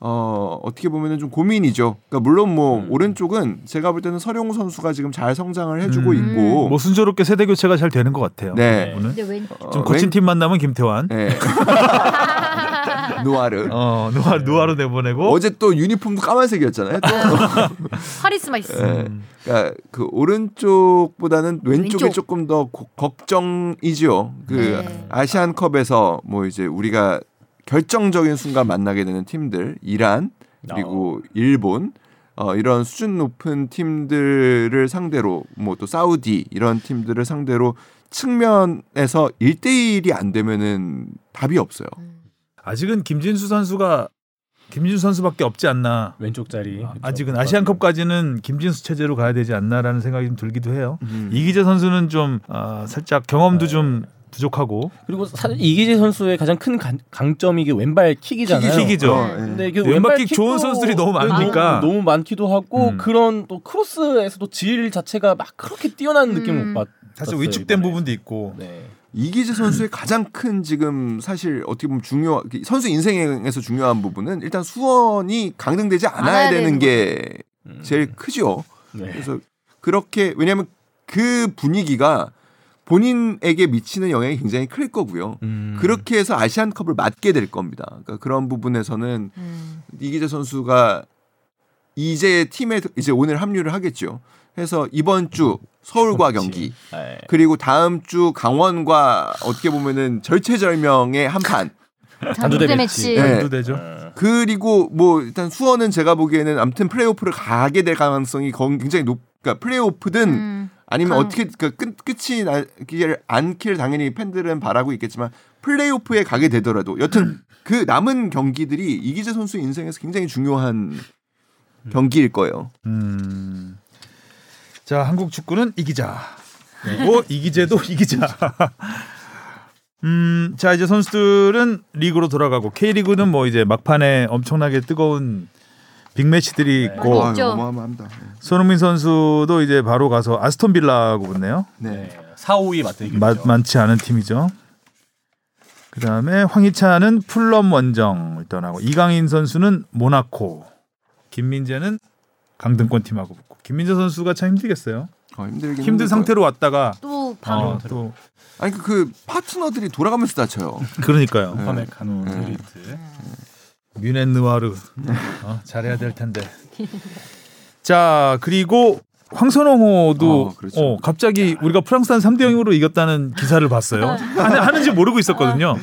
어 어떻게 보면은 좀 고민이죠. 그러니까 물론 뭐 음. 오른쪽은 제가 볼 때는 서룡 선수가 지금 잘 성장을 해주고 음. 있고 뭐 순조롭게 세대 교체가 잘 되는 것 같아요. 네. 오늘 근데 왠 어, 좀 거친 왼- 팀 만나면 김태환. 네. [LAUGHS] 누아르. 어 누아 누아로 내보내고. 어제 또 유니폼도 까만색이었잖아요. 또. 카리스마 있어. 네. 음. 그러니까 그 오른쪽보다는 왼쪽이 왼쪽. 조금 더 고- 걱정이죠. 그 네. 아시안컵에서 뭐 이제 우리가 결정적인 순간 만나게 되는 팀들 이란 그리고 어. 일본 어, 이런 수준 높은 팀들을 상대로 뭐 또 사우디 이런 팀들을 상대로 측면에서 1대1이 안 되면은 답이 없어요. 아직은 김진수 선수가 김진수 선수밖에 없지 않나. 왼쪽 자리. 그렇죠. 아직은 아시안컵까지는 김진수 체제로 가야 되지 않나라는 생각이 좀 들기도 해요. 음. 이기재 선수는 좀 아, 살짝 경험도 좀 부족하고 그리고 사실 이기재 선수의 가장 큰 강, 강점이 이게 왼발 킥이잖아요. 킥이- 킥이죠. 어, 예. 근데 이게 왼발 킥 좋은 선수들이 너무 네, 많으니까. 너무, 너무 많기도 하고 음. 그런 또 크로스에서도 질 자체가 막 그렇게 뛰어난 느낌을 음. 못 받. 사실 위축된 부분도 있고 네. 이기재 선수의 가장 큰 지금 사실 어떻게 보면 중요 선수 인생에서 중요한 부분은 일단 수원이 강등되지 않아야 되는 게 음. 제일 크죠. 네. 그래서 그렇게 왜냐하면 그 분위기가 본인에게 미치는 영향이 굉장히 클 거고요. 음. 그렇게 해서 아시안컵을 맞게 될 겁니다. 그러니까 그런 부분에서는 음. 이기재 선수가 이제 팀에 이제 오늘 합류를 하겠죠. 해서 이번 주 서울과. 경기 네. 그리고 다음 주 강원과 어떻게 보면은 절체절명의 한 판. 단두대 단두대 매치. 매치. 네. 어. 그리고 뭐 일단 수원은 제가 보기에는 아무튼 플레이오프를 가게 될 가능성이 거- 굉장히 높. 그러니까 플레이오프든 음. 아니면 강- 어떻게 그러니까 끝 끝이 나길 않기를 당연히 팬들은 바라고 있겠지만 플레이오프에 가게 되더라도 여튼 그 남은 경기들이 이기재 선수 인생에서 굉장히 중요한 경기일 거예요. 음. 자, 한국 축구는 이기자. 그리고 [LAUGHS] 이기재도 이기자. [LAUGHS] 음, 자 이제 선수들은 리그로 돌아가고 K리그는 뭐 이제 막판에 엄청나게 뜨거운 빅매치들이 있고 많이 있죠. 어마어마합니다. 손흥민 선수도 이제 바로 가서 아스톤 빌라하고 붙네요. 네. 네. 4, 5위 맞대결이죠. 마, 많지 않은 팀이죠. 그 다음에 황희찬은 풀럼 원정을 떠나고 이강인 선수는 모나코, 김민재는 강등권 팀하고 붙고 김민재 선수가 참 힘들겠어요. 어, 힘들긴 힘든 힘들 상태로 왔다가 또 바로 어, 또 아니 그, 그 파트너들이 돌아가면서 다쳐요. [LAUGHS] 그러니까요. 네. 파메카노, 네. 드리트. 뮤넨 느와르 어, 잘해야 될 텐데. 자 그리고 황선홍호도 어, 그렇죠. 어, 갑자기 우리가 프랑스 한 3대 0으로 이겼다는 기사를 봤어요. 하는, 하는 지 모르고 있었거든요.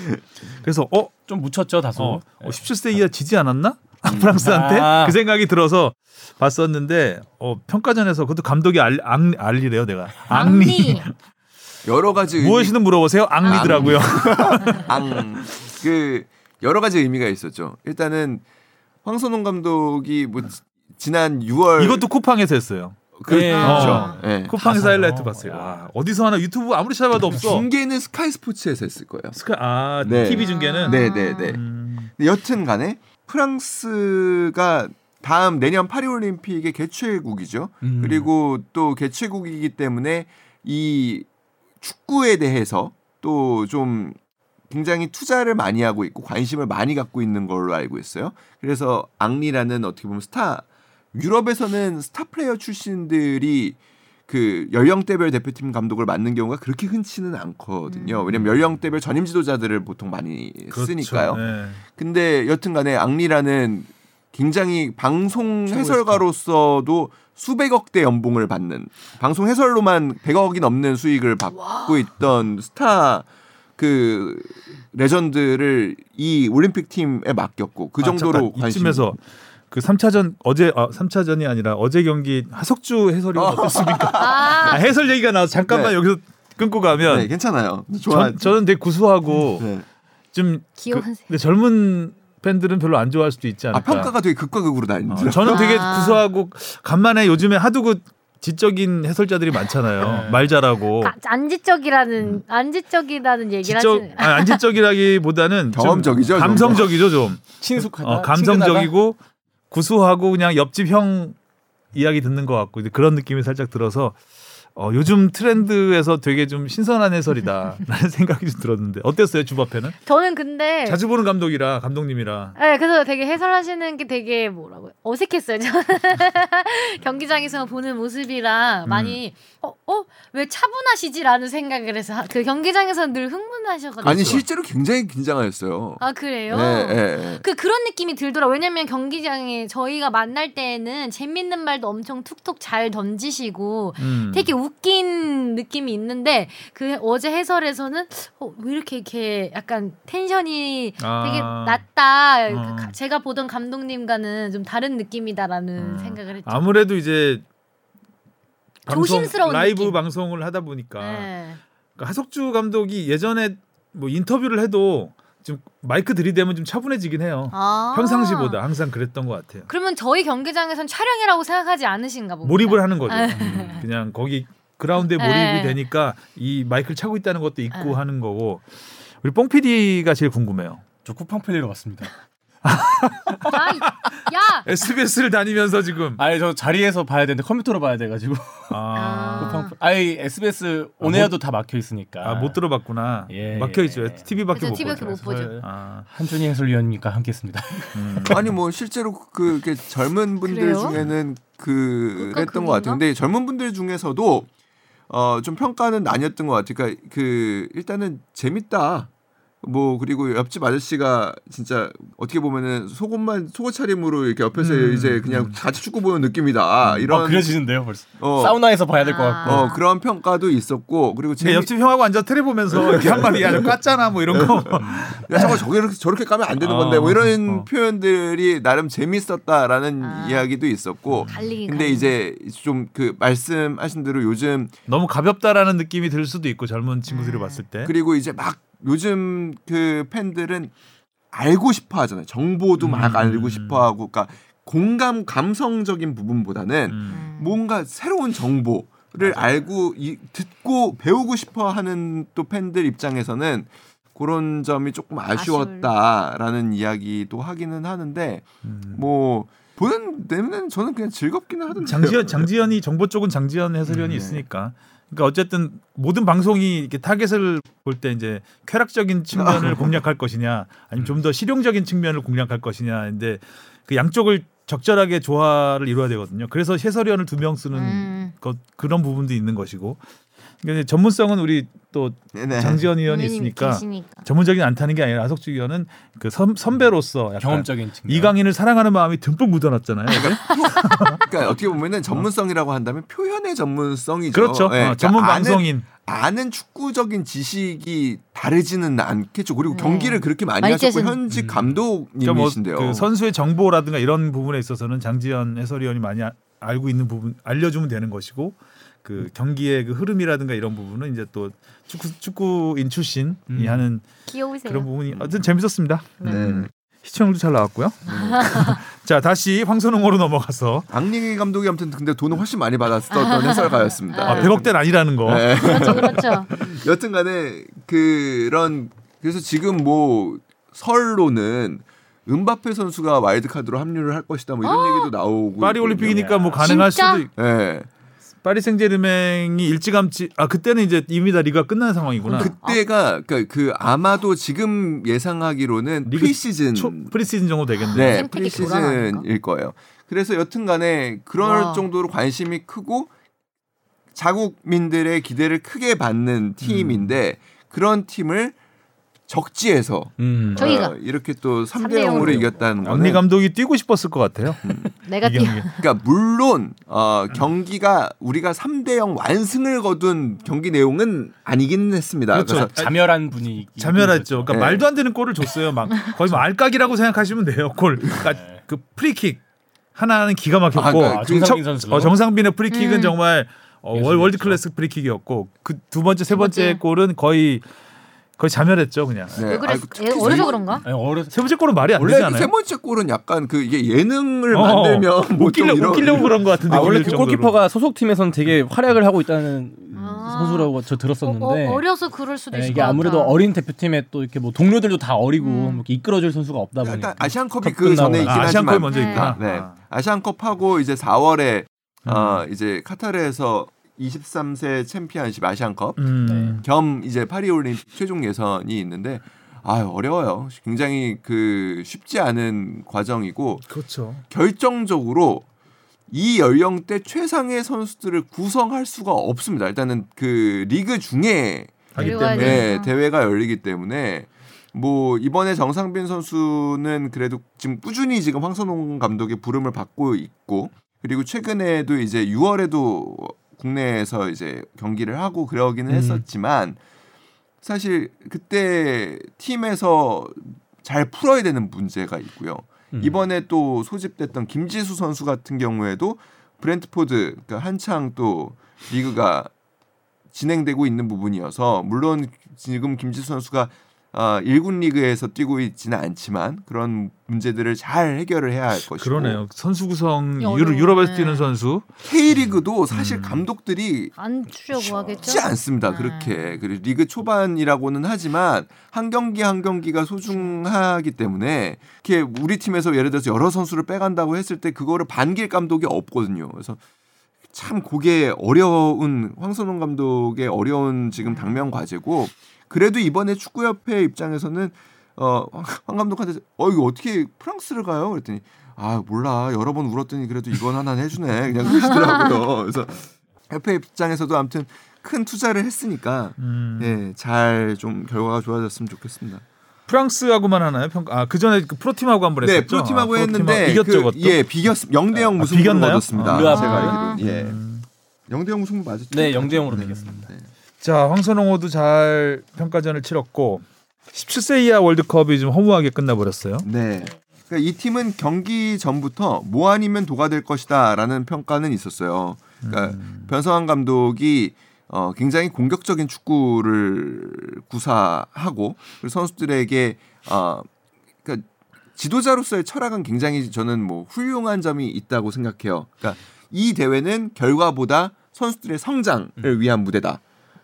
그래서 어, 좀 묻혔죠 다소. 어, 어 17세 이하 지지 않았나? [LAUGHS] 프랑스한테 아. 그 생각이 들어서 봤었는데 어, 평가전에서 그것도 감독이 알, 앙, 알리래요 내가 앙리 여러 가지 무엇이든 물어보세요 앙리더라고요. 앙. 그 여러 가지 의미가 있었죠. 일단은 황선홍 감독이 뭐 지- 지난 6월 이것도 쿠팡에서 했어요. 그, 네. 그렇죠. 어. 예. 쿠팡에서 가서. 하이라이트 봤어요. 야. 와, 어디서 하나 유튜브 아무리 찾아봐도 없어. 중계는 스카이 스포츠에서 했을 거예요. 스카 아 네. TV 중계는 네, 네, 네. 음, 여튼간에 프랑스가 다음 내년 파리 올림픽의 개최국이죠. 음. 그리고 또 개최국이기 때문에 이 축구에 대해서 또 좀 굉장히 투자를 많이 하고 있고 관심을 많이 갖고 있는 걸로 알고 있어요. 그래서 앙리라는 어떻게 보면 스타 유럽에서는 스타 플레이어 출신들이 그 연령대별 대표팀 감독을 맡는 경우가 그렇게 흔치는 않거든요. 왜냐면 연령대별 전임 지도자들을 보통 많이 그렇죠. 쓰니까요. 네. 근데 여튼간에 앙리라는 굉장히 방송 해설가로서도 수백억 대 연봉을 받는 방송 해설로만 100억이 넘는 수익을 받고 있던 스타 그 레전드를 이 올림픽 팀에 맡겼고 그 아, 정도로 잠깐, 관심 이쯤에서 그 3차전 어제 아 3차전이 아니라 어제 경기 하석주 해설위원 어떻습니까? [LAUGHS] 아, 아, 해설 얘기가 나와서 잠깐만 네. 여기서 끊고 가면 네, 괜찮아요. 좋아. 전, 저는 되게 구수하고 네. 좀 귀여운 그, 근데 젊은 팬들은 별로 안 좋아할 수도 있지 아 않을까. 평가가 되게 극과 극으로 어, 나뉘더라고요. 저는 되게 아. 구수하고 간만에 요즘에 하도 그 지적인 해설자들이 많잖아요. 네. 말 잘하고 가- 안지적이라는 안지적이라는 얘기를 지적 하시는. 아니, 안지적이라기보다는 좀 경험적이죠, 좀. 감성적이죠 좀. 친숙하다. 어, 감성적이고 구수하고 그냥 옆집 형 이야기 듣는 것 같고 이제 그런 느낌이 살짝 들어서 어, 요즘 트렌드에서 되게 좀 신선한 해설이다라는 [LAUGHS] 생각이 좀 들었는데 어땠어요 주바페는? 저는 근데 자주 보는 감독이라 감독님이라 네, 그래서 되게 해설하시는 게 되게 뭐라고 어색했어요. 저는 [LAUGHS] 경기장에서 보는 모습이랑 음. 많이 어, 어? 왜 차분하시지라는 생각을 해서 하- 그 경기장에서 늘 흥분하셔가지고 아니 실제로 굉장히 긴장하였어요. 아 그래요? 예, 예. 그 그런 느낌이 들더라. 왜냐면 경기장에 저희가 만날 때는 재밌는 말도 엄청 툭툭 잘 던지시고 음. 되게 웃긴 느낌이 있는데 그 어제 해설에서는 어, 왜 이렇게 이렇게 약간 텐션이 아. 되게 낮다. 가- 제가 보던 감독님과는 좀 다른 느낌이다라는 음. 생각을 했죠. 아무래도 이제 방송, 조심스러운 라이브 느낌. 방송을 하다 보니까 네. 그러니까 하석주 감독이 예전에 뭐 인터뷰를 해도 좀 마이크 들이대면 좀 차분해지긴 해요. 아. 평상시보다 항상 그랬던 것 같아요. 그러면 저희 경기장에선 촬영이라고 생각하지 않으신가 봅니다. 몰입을 하는 거죠. 아. 음, 그냥 거기 그라운드에 몰입이 네. 되니까 이 마이크를 차고 있다는 것도 있고 네. 하는 거고 우리 뽕 PD가 제일 궁금해요. 저 쿠팡 펠리로 왔습니다. [LAUGHS] 야, 이- 야, SBS를 다니면서 지금 아니 저 자리에서 봐야 되는데 컴퓨터로 봐야 돼가지고 아, [LAUGHS] 쿠팡 아니 SBS 온에어도 다 막혀 있으니까 아, 못 들어봤구나. 예, 막혀 있죠. 예. TV밖에 못 TV밖에 보죠. 못 보죠. 아, 한준희 해설위원님과 함께했습니다. 음. 아니 뭐 실제로 그 젊은 분들 그래요? 중에는 그 했던 것? 근데 젊은 분들 중에서도 어 좀 평가는 나뉘었던 것 같아요. 그러니까 그 일단은 재밌다. 뭐 그리고 옆집 아저씨가 진짜 어떻게 보면은 속옷만 속옷 차림으로 이렇게 옆에서 음, 이제 그냥 음. 같이 축구 보는 느낌이다. 이런 어, 그려지는데요 벌써. 어, 사우나에서 봐야 될것 아. 같고. 어 그런 평가도 있었고 그리고 재미, 옆집 형하고 앉아 테레 보면서 [LAUGHS] 이렇게 한마디 야, 너 깠잖아 뭐 이런 거. 야 저거 저렇게 저렇게 까면 안 되는 어, 건데 뭐 이런 어. 표현들이 나름 재밌었다라는 아. 이야기도 있었고 갈리긴 근데 갈리긴. 이제 좀 그 말씀하신 대로 요즘 너무 가볍다라는 느낌이 들 수도 있고 젊은 친구들이 음. 봤을 때. 그리고 이제 막 요즘 그 팬들은 알고 싶어 하잖아요. 정보도 막 음. 알고 싶어 하고 그러니까 공감 감성적인 부분보다는 음. 음. 뭔가 새로운 정보 를 알고 이, 듣고 배우고 싶어 하는 또 팬들 입장에서는 그런 점이 조금 아쉬웠다라는 이야기도 하기는 하는데 음. 뭐 보는 내면은 저는 그냥 즐겁기는 하던데 장지현 장지현이 정보 쪽은 장지현 해설위원이 음, 네. 있으니까. 그러니까 어쨌든 모든 방송이 이렇게 타겟을 볼 때 이제 쾌락적인 측면을 [LAUGHS] 공략할 것이냐, 아니면 좀 더 실용적인 측면을 공략할 것이냐인데 그 양쪽을 적절하게 조화를 이루어야 되거든요. 그래서 해설위원을 두 명 쓰는 음. 것 그런 부분도 있는 것이고. 그러니까 전문성은 우리 또 네네. 장지현 위원이 있으니까 계시니까. 전문적인 않다는 게 아니라 하석주 위원은 그 선, 선배로서 약간 경험적인 측면. 이강인을 사랑하는 마음이 듬뿍 묻어났잖아요. 그러니까 어떻게 보면은 전문성이라고 한다면 표현의 전문성이죠. 그렇죠. 예, 어, 전문 그러니까 아는- 방송인. 아는 축구적인 지식이 다르지는 않겠죠. 그리고 네. 경기를 그렇게 많이 많이 하셨고 현직 음. 그러니까 뭐 감독님이신데요. 그 선수의 정보라든가 이런 부분에 있어서는 장지현 해설위원이 많이 아- 알고 있는 부분 알려주면 되는 것이고 그 경기의 그 흐름이라든가 이런 부분은 이제 또 축구 축구인 출신이 음. 하는 귀여우세요. 그런 부분이 어쨌든 재밌었습니다. 네. 음. 시청률도 잘 나왔고요. [LAUGHS] 자 다시 황선홍으로 넘어가서 앙리 감독이 아무튼 근데 돈을 훨씬 많이 받았었던 해설가였습니다. 아, 100억대는 아니라는 거. 네. 그렇죠, 그렇죠. [LAUGHS] 여튼간에 그런 그래서 지금 뭐 설로는 음바페 선수가 와일드 카드로 합류를 할 것이다 뭐 이런 얘기도 나오고 파리. 올림픽이니까 뭐 가능할 진짜? 수도 있- 예. 파리 생제르맹이 일찌감치 아 그때는 이제 이미 다 리그가 끝난 상황이구나. 그때가 그러니까 그 아마도 지금 예상하기로는 프리시즌 초, 프리시즌 정도 되겠네. 네, 프리시즌일 거예요. 그래서 여튼간에 그럴 와. 정도로 관심이 크고 자국민들의 기대를 크게 받는 팀인데 그런 팀을 적지에서 음. 저희가. 어, 이렇게 또 3대 3대 0으로 0으로. 이겼다는 앙리 거는 감독이 뛰고 싶었을 것 같아요. [LAUGHS] 내가 이 뛰어. 그러니까 물론 어, 경기가 우리가 3대 0 완승을 거둔 경기 내용은 아니긴 했습니다. 그렇죠. 그래서 자멸한 분위기. 자멸했죠. 그러니까 네. 말도 안 되는 골을 줬어요. 막 거의 뭐 알각이라고 생각하시면 돼요. 골. 그러니까 그 프리킥 하나는 기가 막혔고 아, 그러니까 아, 정상빈 첫- 선수가. 어, 정상빈의 프리킥은 음. 정말 어, 월- 월드 클래스 프리킥이었고 그 두 번째 세 번째 번째. 골은 거의 거의 자멸했죠 그냥. 네. 왜 그랬? 아이고, 특히 애 어려서 세- 그런가? 아니, 어려 세 번째 골은 말이 안 원래 되지 그세 않아요? 번째 골은 약간 그 이게 예능을 어, 만들면 못 뭐좀 끼려 이런 못 끼려고 그런 것 같은데. 아 원래 그. 골키퍼가 소속 팀에서는 되게 활약을 하고 있다는 아. 선수라고 저 들었었는데 어, 려서 그럴 수도 네, 있을 이게 것 아무래도 같아. 어린 대표팀에 또 이렇게 뭐 동료들도 다 어리고 음. 뭐 이끌어줄 선수가 없다 보니까 일단 아시안컵이 컵그 전에. 있긴 아, 아시안컵이 하지만 먼저 네. 있구나. 네. 아. 아시안컵하고 이제 4월에 음. 어, 이제 카타르에서 23세 챔피언십 아시안컵 음. 겸 이제 파리 올림픽 최종 예선이 있는데 아 어려워요. 굉장히 그 쉽지 않은 과정이고 그렇죠. 결정적으로 이 연령대 최상의 선수들을 구성할 수가 없습니다. 일단은 그 리그 중에 하기 때문에 네. 대회가 열리기 때문에 뭐 이번에 정상빈 선수는 그래도 지금 꾸준히 지금 황선홍 감독의 부름을 받고 있고 그리고 최근에도 이제 6월에도 국내에서 이제 경기를 하고 그러기는 음. 했었지만 사실 그때 팀에서 잘 풀어야 되는 문제가 있고요. 음. 이번에 또 소집됐던 김지수 선수 같은 경우에도 브렌트포드 그러니까 한창 또 리그가 진행되고 있는 부분이어서 물론 지금 김지수 선수가 아, 1군 리그에서 뛰고 있지는 않지만 그런 문제들을 잘 해결을 해야 할 것이고 그러네요. 선수 구성. 유럽, 유럽에서 네. 뛰는 선수 K리그도 사실 음. 감독들이 안 주려고 하겠죠. 쉽지 않습니다. 네. 그렇게 그리고 리그 초반이라고는 하지만 한 경기 한 경기가 소중하기 때문에 이렇게 우리 팀에서 예를 들어서 여러 선수를 빼간다고 했을 때 그거를 반길 감독이 없거든요. 그래서 참 그게 어려운 황선홍 감독의 어려운 지금 당면 과제고 그래도 이번에 축구협회 입장에서는 어, 황- 황 감독한테 어 이거 어떻게 프랑스를 가요? 그랬더니 아 몰라 여러 번 울었더니 그래도 이번 하나는 해주네 그냥 그러시더라고요. [LAUGHS] 그래서 협회 입장에서도 아무튼 큰 투자를 했으니까 음. 예, 잘 좀 결과가 좋아졌으면 좋겠습니다. 프랑스하고만 하나요? 평가 아, 그 전에 그 프로팀하고 한 번 했었죠. 네, 프로팀하고 아, 했는데 이겼죠, 그, 그것도. 예, 비겼 0대 0 아, 무승부를 비겼나요? 얻었습니다. 아, 르아 제가 아. 알기로. 예. 음. 0대 0 무승부 맞았죠? 네, 0대 0으로 이겼습니다. 네. 자, 황선홍호도 잘 평가전을 치렀고 17세 이하 월드컵이 좀 허무하게 끝나버렸어요. 네. 그러니까 이 팀은 경기 전부터 뭐 아니면 도가 될 것이다라는 평가는 있었어요. 그러니까 음. 변성환 감독이 어, 굉장히 공격적인 축구를 구사하고 선수들에게 어, 그러니까 지도자로서의 철학은 굉장히 저는 뭐 훌륭한 점이 있다고 생각해요. 그러니까 이 대회는 결과보다 선수들의 성장을 위한 무대다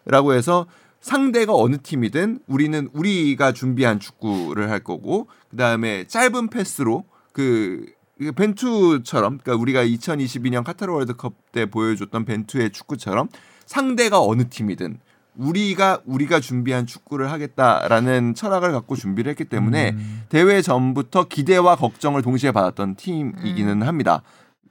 라고 해서 상대가 어느 팀이든 우리는 우리가 준비한 축구를 할 거고 그다음에 짧은 패스로 그 이게 벤투처럼 그러니까 우리가 2022년 카타르 월드컵 때 보여줬던 벤투의 축구처럼 상대가 어느 팀이든 우리가 우리가 준비한 축구를 하겠다라는 철학을 갖고 준비를 했기 때문에 음. 대회 전부터 기대와 걱정을 동시에 받았던 팀이기는 합니다.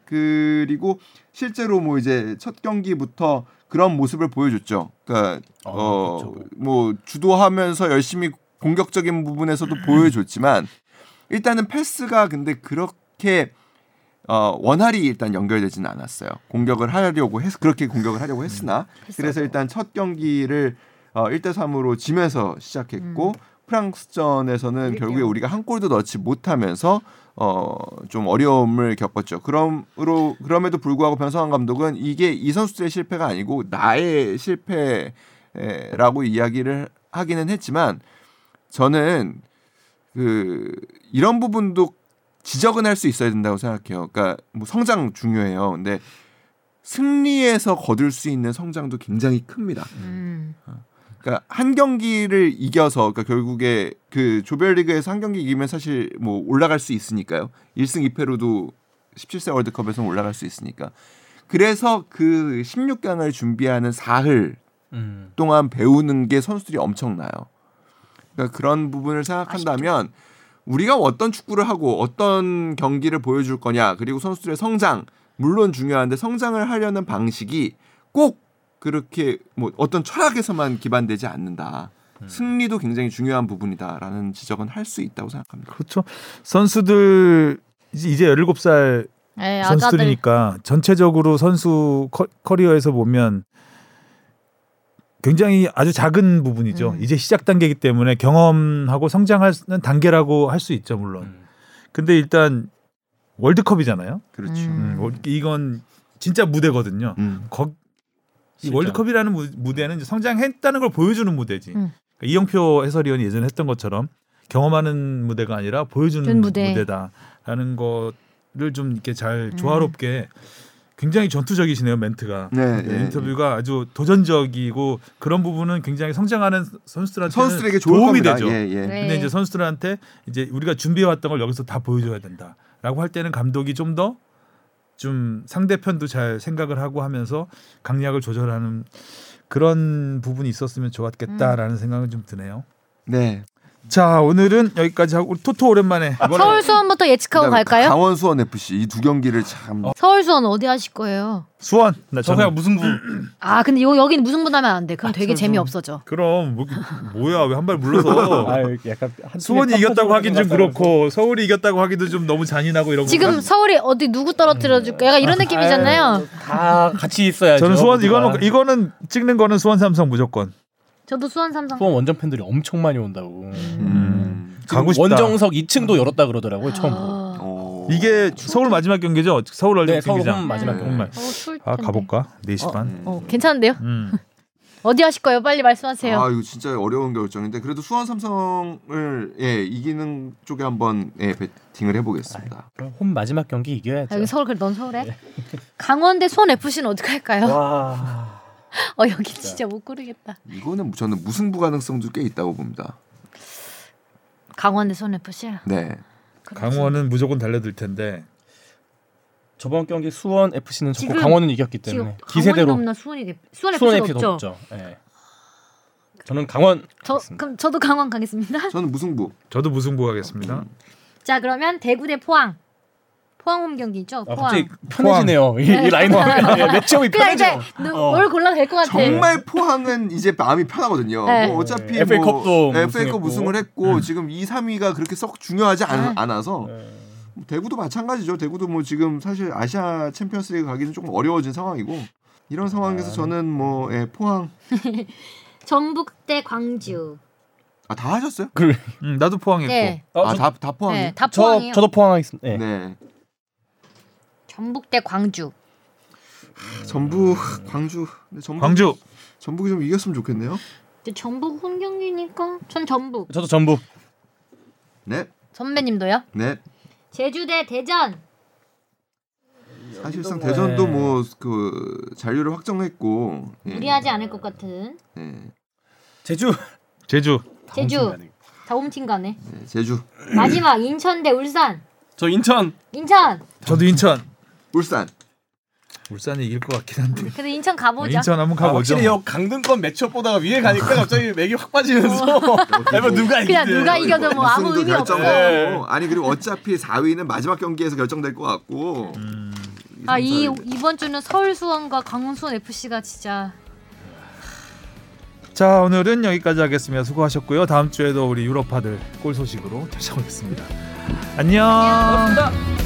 그리고 실제로 뭐 이제 첫 경기부터 그런 모습을 보여줬죠. 그러니까 어, 그렇죠. 어뭐 주도하면서 열심히 공격적인 부분에서도 보여줬지만 일단은 패스가 근데 그렇게 어 원활히 일단 연결되지는 않았어요. 공격을 하려고 했 그렇게 공격을 하려고 했으나 그래서 일단 첫 경기를 어 1대 3으로 지면서 시작했고 프랑스전에서는 일 결국에. 우리가 한 골도 넣지 못하면서 어좀 어려움을 겪었죠. 그럼으로 그럼에도 불구하고 변성환 감독은 이게 이 선수들의 실패가 아니고 나의 실패라고 이야기를 하기는 했지만 저는 그 이런 부분도 지적은 할 수 있어야 된다고 생각해요. 그러니까 뭐 성장 중요해요. 근데 승리에서 거둘 수 있는 성장도 굉장히 큽니다. 음. 그러니까 한 경기를 이겨서 그러니까 결국에 그 조별리그에서 한 경기 이기면 사실 뭐 올라갈 수 있으니까요. 1승 2패로도 17세 월드컵에서 올라갈 수 있으니까. 그래서 그 16강을 준비하는 사흘 음. 동안 배우는 게 선수들이 엄청나요. 그러니까 그런 부분을 생각한다면 우리가 어떤 축구를 하고 어떤 경기를 보여줄 거냐 그리고 선수들의 성장 물론 중요한데 성장을 하려는 방식이 꼭 그렇게 뭐 어떤 철학에서만 기반되지 않는다. 승리도 굉장히 중요한 부분이다라는 지적은 할 수 있다고 생각합니다. 그렇죠. 선수들 이제 이제 17살 네, 아가들. 선수들이니까 전체적으로 선수 커, 커리어에서 보면 굉장히 아주 작은 부분이죠. 음. 이제 시작 단계이기 때문에 경험하고 성장하는 단계라고 할 수 있죠, 물론. 음. 근데 일단 월드컵이잖아요. 그렇죠. 음. 음, 월- 이건 진짜 무대거든요. 음. 거, 이. 월드컵이라는 무, 무대는 이제 성장했다는 걸 보여주는 무대지. 음. 그러니까 이영표 해설위원이 예전에 했던 것처럼 경험하는 무대가 아니라 보여주는 준 무대. 무대 다라는 거를 좀 이렇게 잘 음. 조화롭게 굉장히 전투적이시네요 멘트가. 네, 네, 네, 인터뷰가 아주 도전적이고 그런 부분은 굉장히 성장하는 선수들한테 선수들에게 좋을 도움이 겁니다. 되죠. 예, 예. 네. 근데 이제 선수들한테 이제 우리가 준비해 왔던 걸 여기서 다 보여줘야 된다라고 할 때는 감독이 좀 더 좀 상대편도 잘 생각을 하고 하면서 강약을 조절하는 그런 부분이 있었으면 좋았겠다라는 생각은 좀 드네요. 네. 자 오늘은 여기까지 하고 우리 토토 오랜만에 서울 수원부터 예측하고 갈까요? 강원 수원 FC 이 두 경기를 참 서울 수원 어디 하실 거예요? 수원 나저 저는 그냥 무승부. 아 근데 요 여긴 무슨 분하면 안 돼. 그럼 되게 서울 재미. 없어져. 그럼 뭐, 뭐야 왜 한 발 물러서 [LAUGHS] 아 약간 한 수원이 이겼다고 하긴 좀 그렇고 서울이 이겼다고 하기도 좀 너무 잔인하고 이런 지금 건가? 서울이 어디 누구 떨어뜨려 줄까? 약간 이런 느낌이잖아요. 다 같이 있어야죠. 저는 수원. 이거는 이거는 찍는 거는 수원 삼성 무조건 저도 수원 삼성. 수원 원정 팬들이 엄청 많이 온다고. 음. 가고 싶다. 원정석 2층도 열었다 그러더라고요 처음으로. 아, 어. 이게 서울 마지막 경기죠 서울 얼른 네, 서울 경기장 홈 마지막 네. 경기. 정말 어, 추울 아. 가볼까 4시 반 음. 어, 괜찮은데요? 음. [LAUGHS] 어디 하실 거예요? 빨리 말씀하세요. 아 이거 진짜 어려운 결정인데 그래도 수원 삼성을 예 이기는 쪽에 한번 예 배팅을 해보겠습니다. 그럼 홈 마지막 경기 이겨야죠. 아, 여기 서울 그래 넌 서울에? 강원 대 수원 FC는 어떻게 할까요? [LAUGHS] 와. 어 여기 진짜 못 고르겠다. 이거는 저는 무승부 가능성도 꽤 있다고 봅니다. 강원대 수원 FC. 네. 강원은 무조건 달려들 텐데 저번 경기 수원 FC는 졌고 지금- 강원은 이겼기 때문에 기세대로 없나 수원이 대- 수원 수원 FC가 FC 없죠. 예. 저는 강원 저 하겠습니다. 그럼 저도 강원 가겠습니다. 저는 무승부. 저도 무승부 하겠습니다 자 그러면 대구 대 포항. 포항 홈 경기 있죠? 아, 포항. 갑자기 편해지네요. 이, 이 라인업 예, 매치업이 그냥 편해져. 이제 누- 뭘 골라도 될 것 같아. 정말 포항은 이제 마음이 편하거든요. 네. 뭐 어차피 네. FA 뭐 컵도 FA 우승했고. 컵 우승을 했고 지금 2, 3위가 그렇게 썩 중요하지 않, 네. 않아서 예. 대구도 마찬가지죠. 대구도 뭐 지금 사실 아시아 챔피언스리그 가기는 조금 어려워진 상황이고 이런 상황에서 아. 저는 뭐 예, 포항 [LAUGHS] 전북 대 광주. 아 다 하셨어요? 그, 음, 나도 포항했고 네. 어, 저, 아다 다 포항이. 네, 네. 다저 포항이에요. 저도 포항하겠습니다. 예. 네. 전북 대 광주. 전북 광주 전북 광주 전북이 좀 이겼으면 좋겠네요. 근데 전북 홈 경기니까 전 전북. 저도 전북. 네. 선배님도요? 네. 제주 대 대전. 사실상 뭐, 대전도 예. 뭐그 잔류를 확정했고 예. 무리하지 않을 것 같은. 네. 제주. 제주 제주. 다 홈팀 가네. 네, 제주 마지막 인천 대 울산. 저 인천. 인천. 저도 인천 울산. 울산이 이길 것 같긴 한데. 그래도 인천 가보자. 인천 한번 아, 가보죠. 확실히 여 강등권 매치업 보다가 위에 가니까 갑자기 맥이 확 빠지면서. [LAUGHS] 아니 누가 그냥 이기든. 누가 이겨도 뭐 아무 의미 없어. 결정되고. 아니 그리고 어차피 4위는 마지막 경기에서 결정될 것 같고. 음. 아 이 이번 주는 서울 수원과 강원 수원 FC가 진짜. 자 오늘은 여기까지 하겠습니다. 수고하셨고요. 다음 주에도 우리 유럽파들 골 소식으로 찾아오겠습니다. 안녕. 고맙습니다.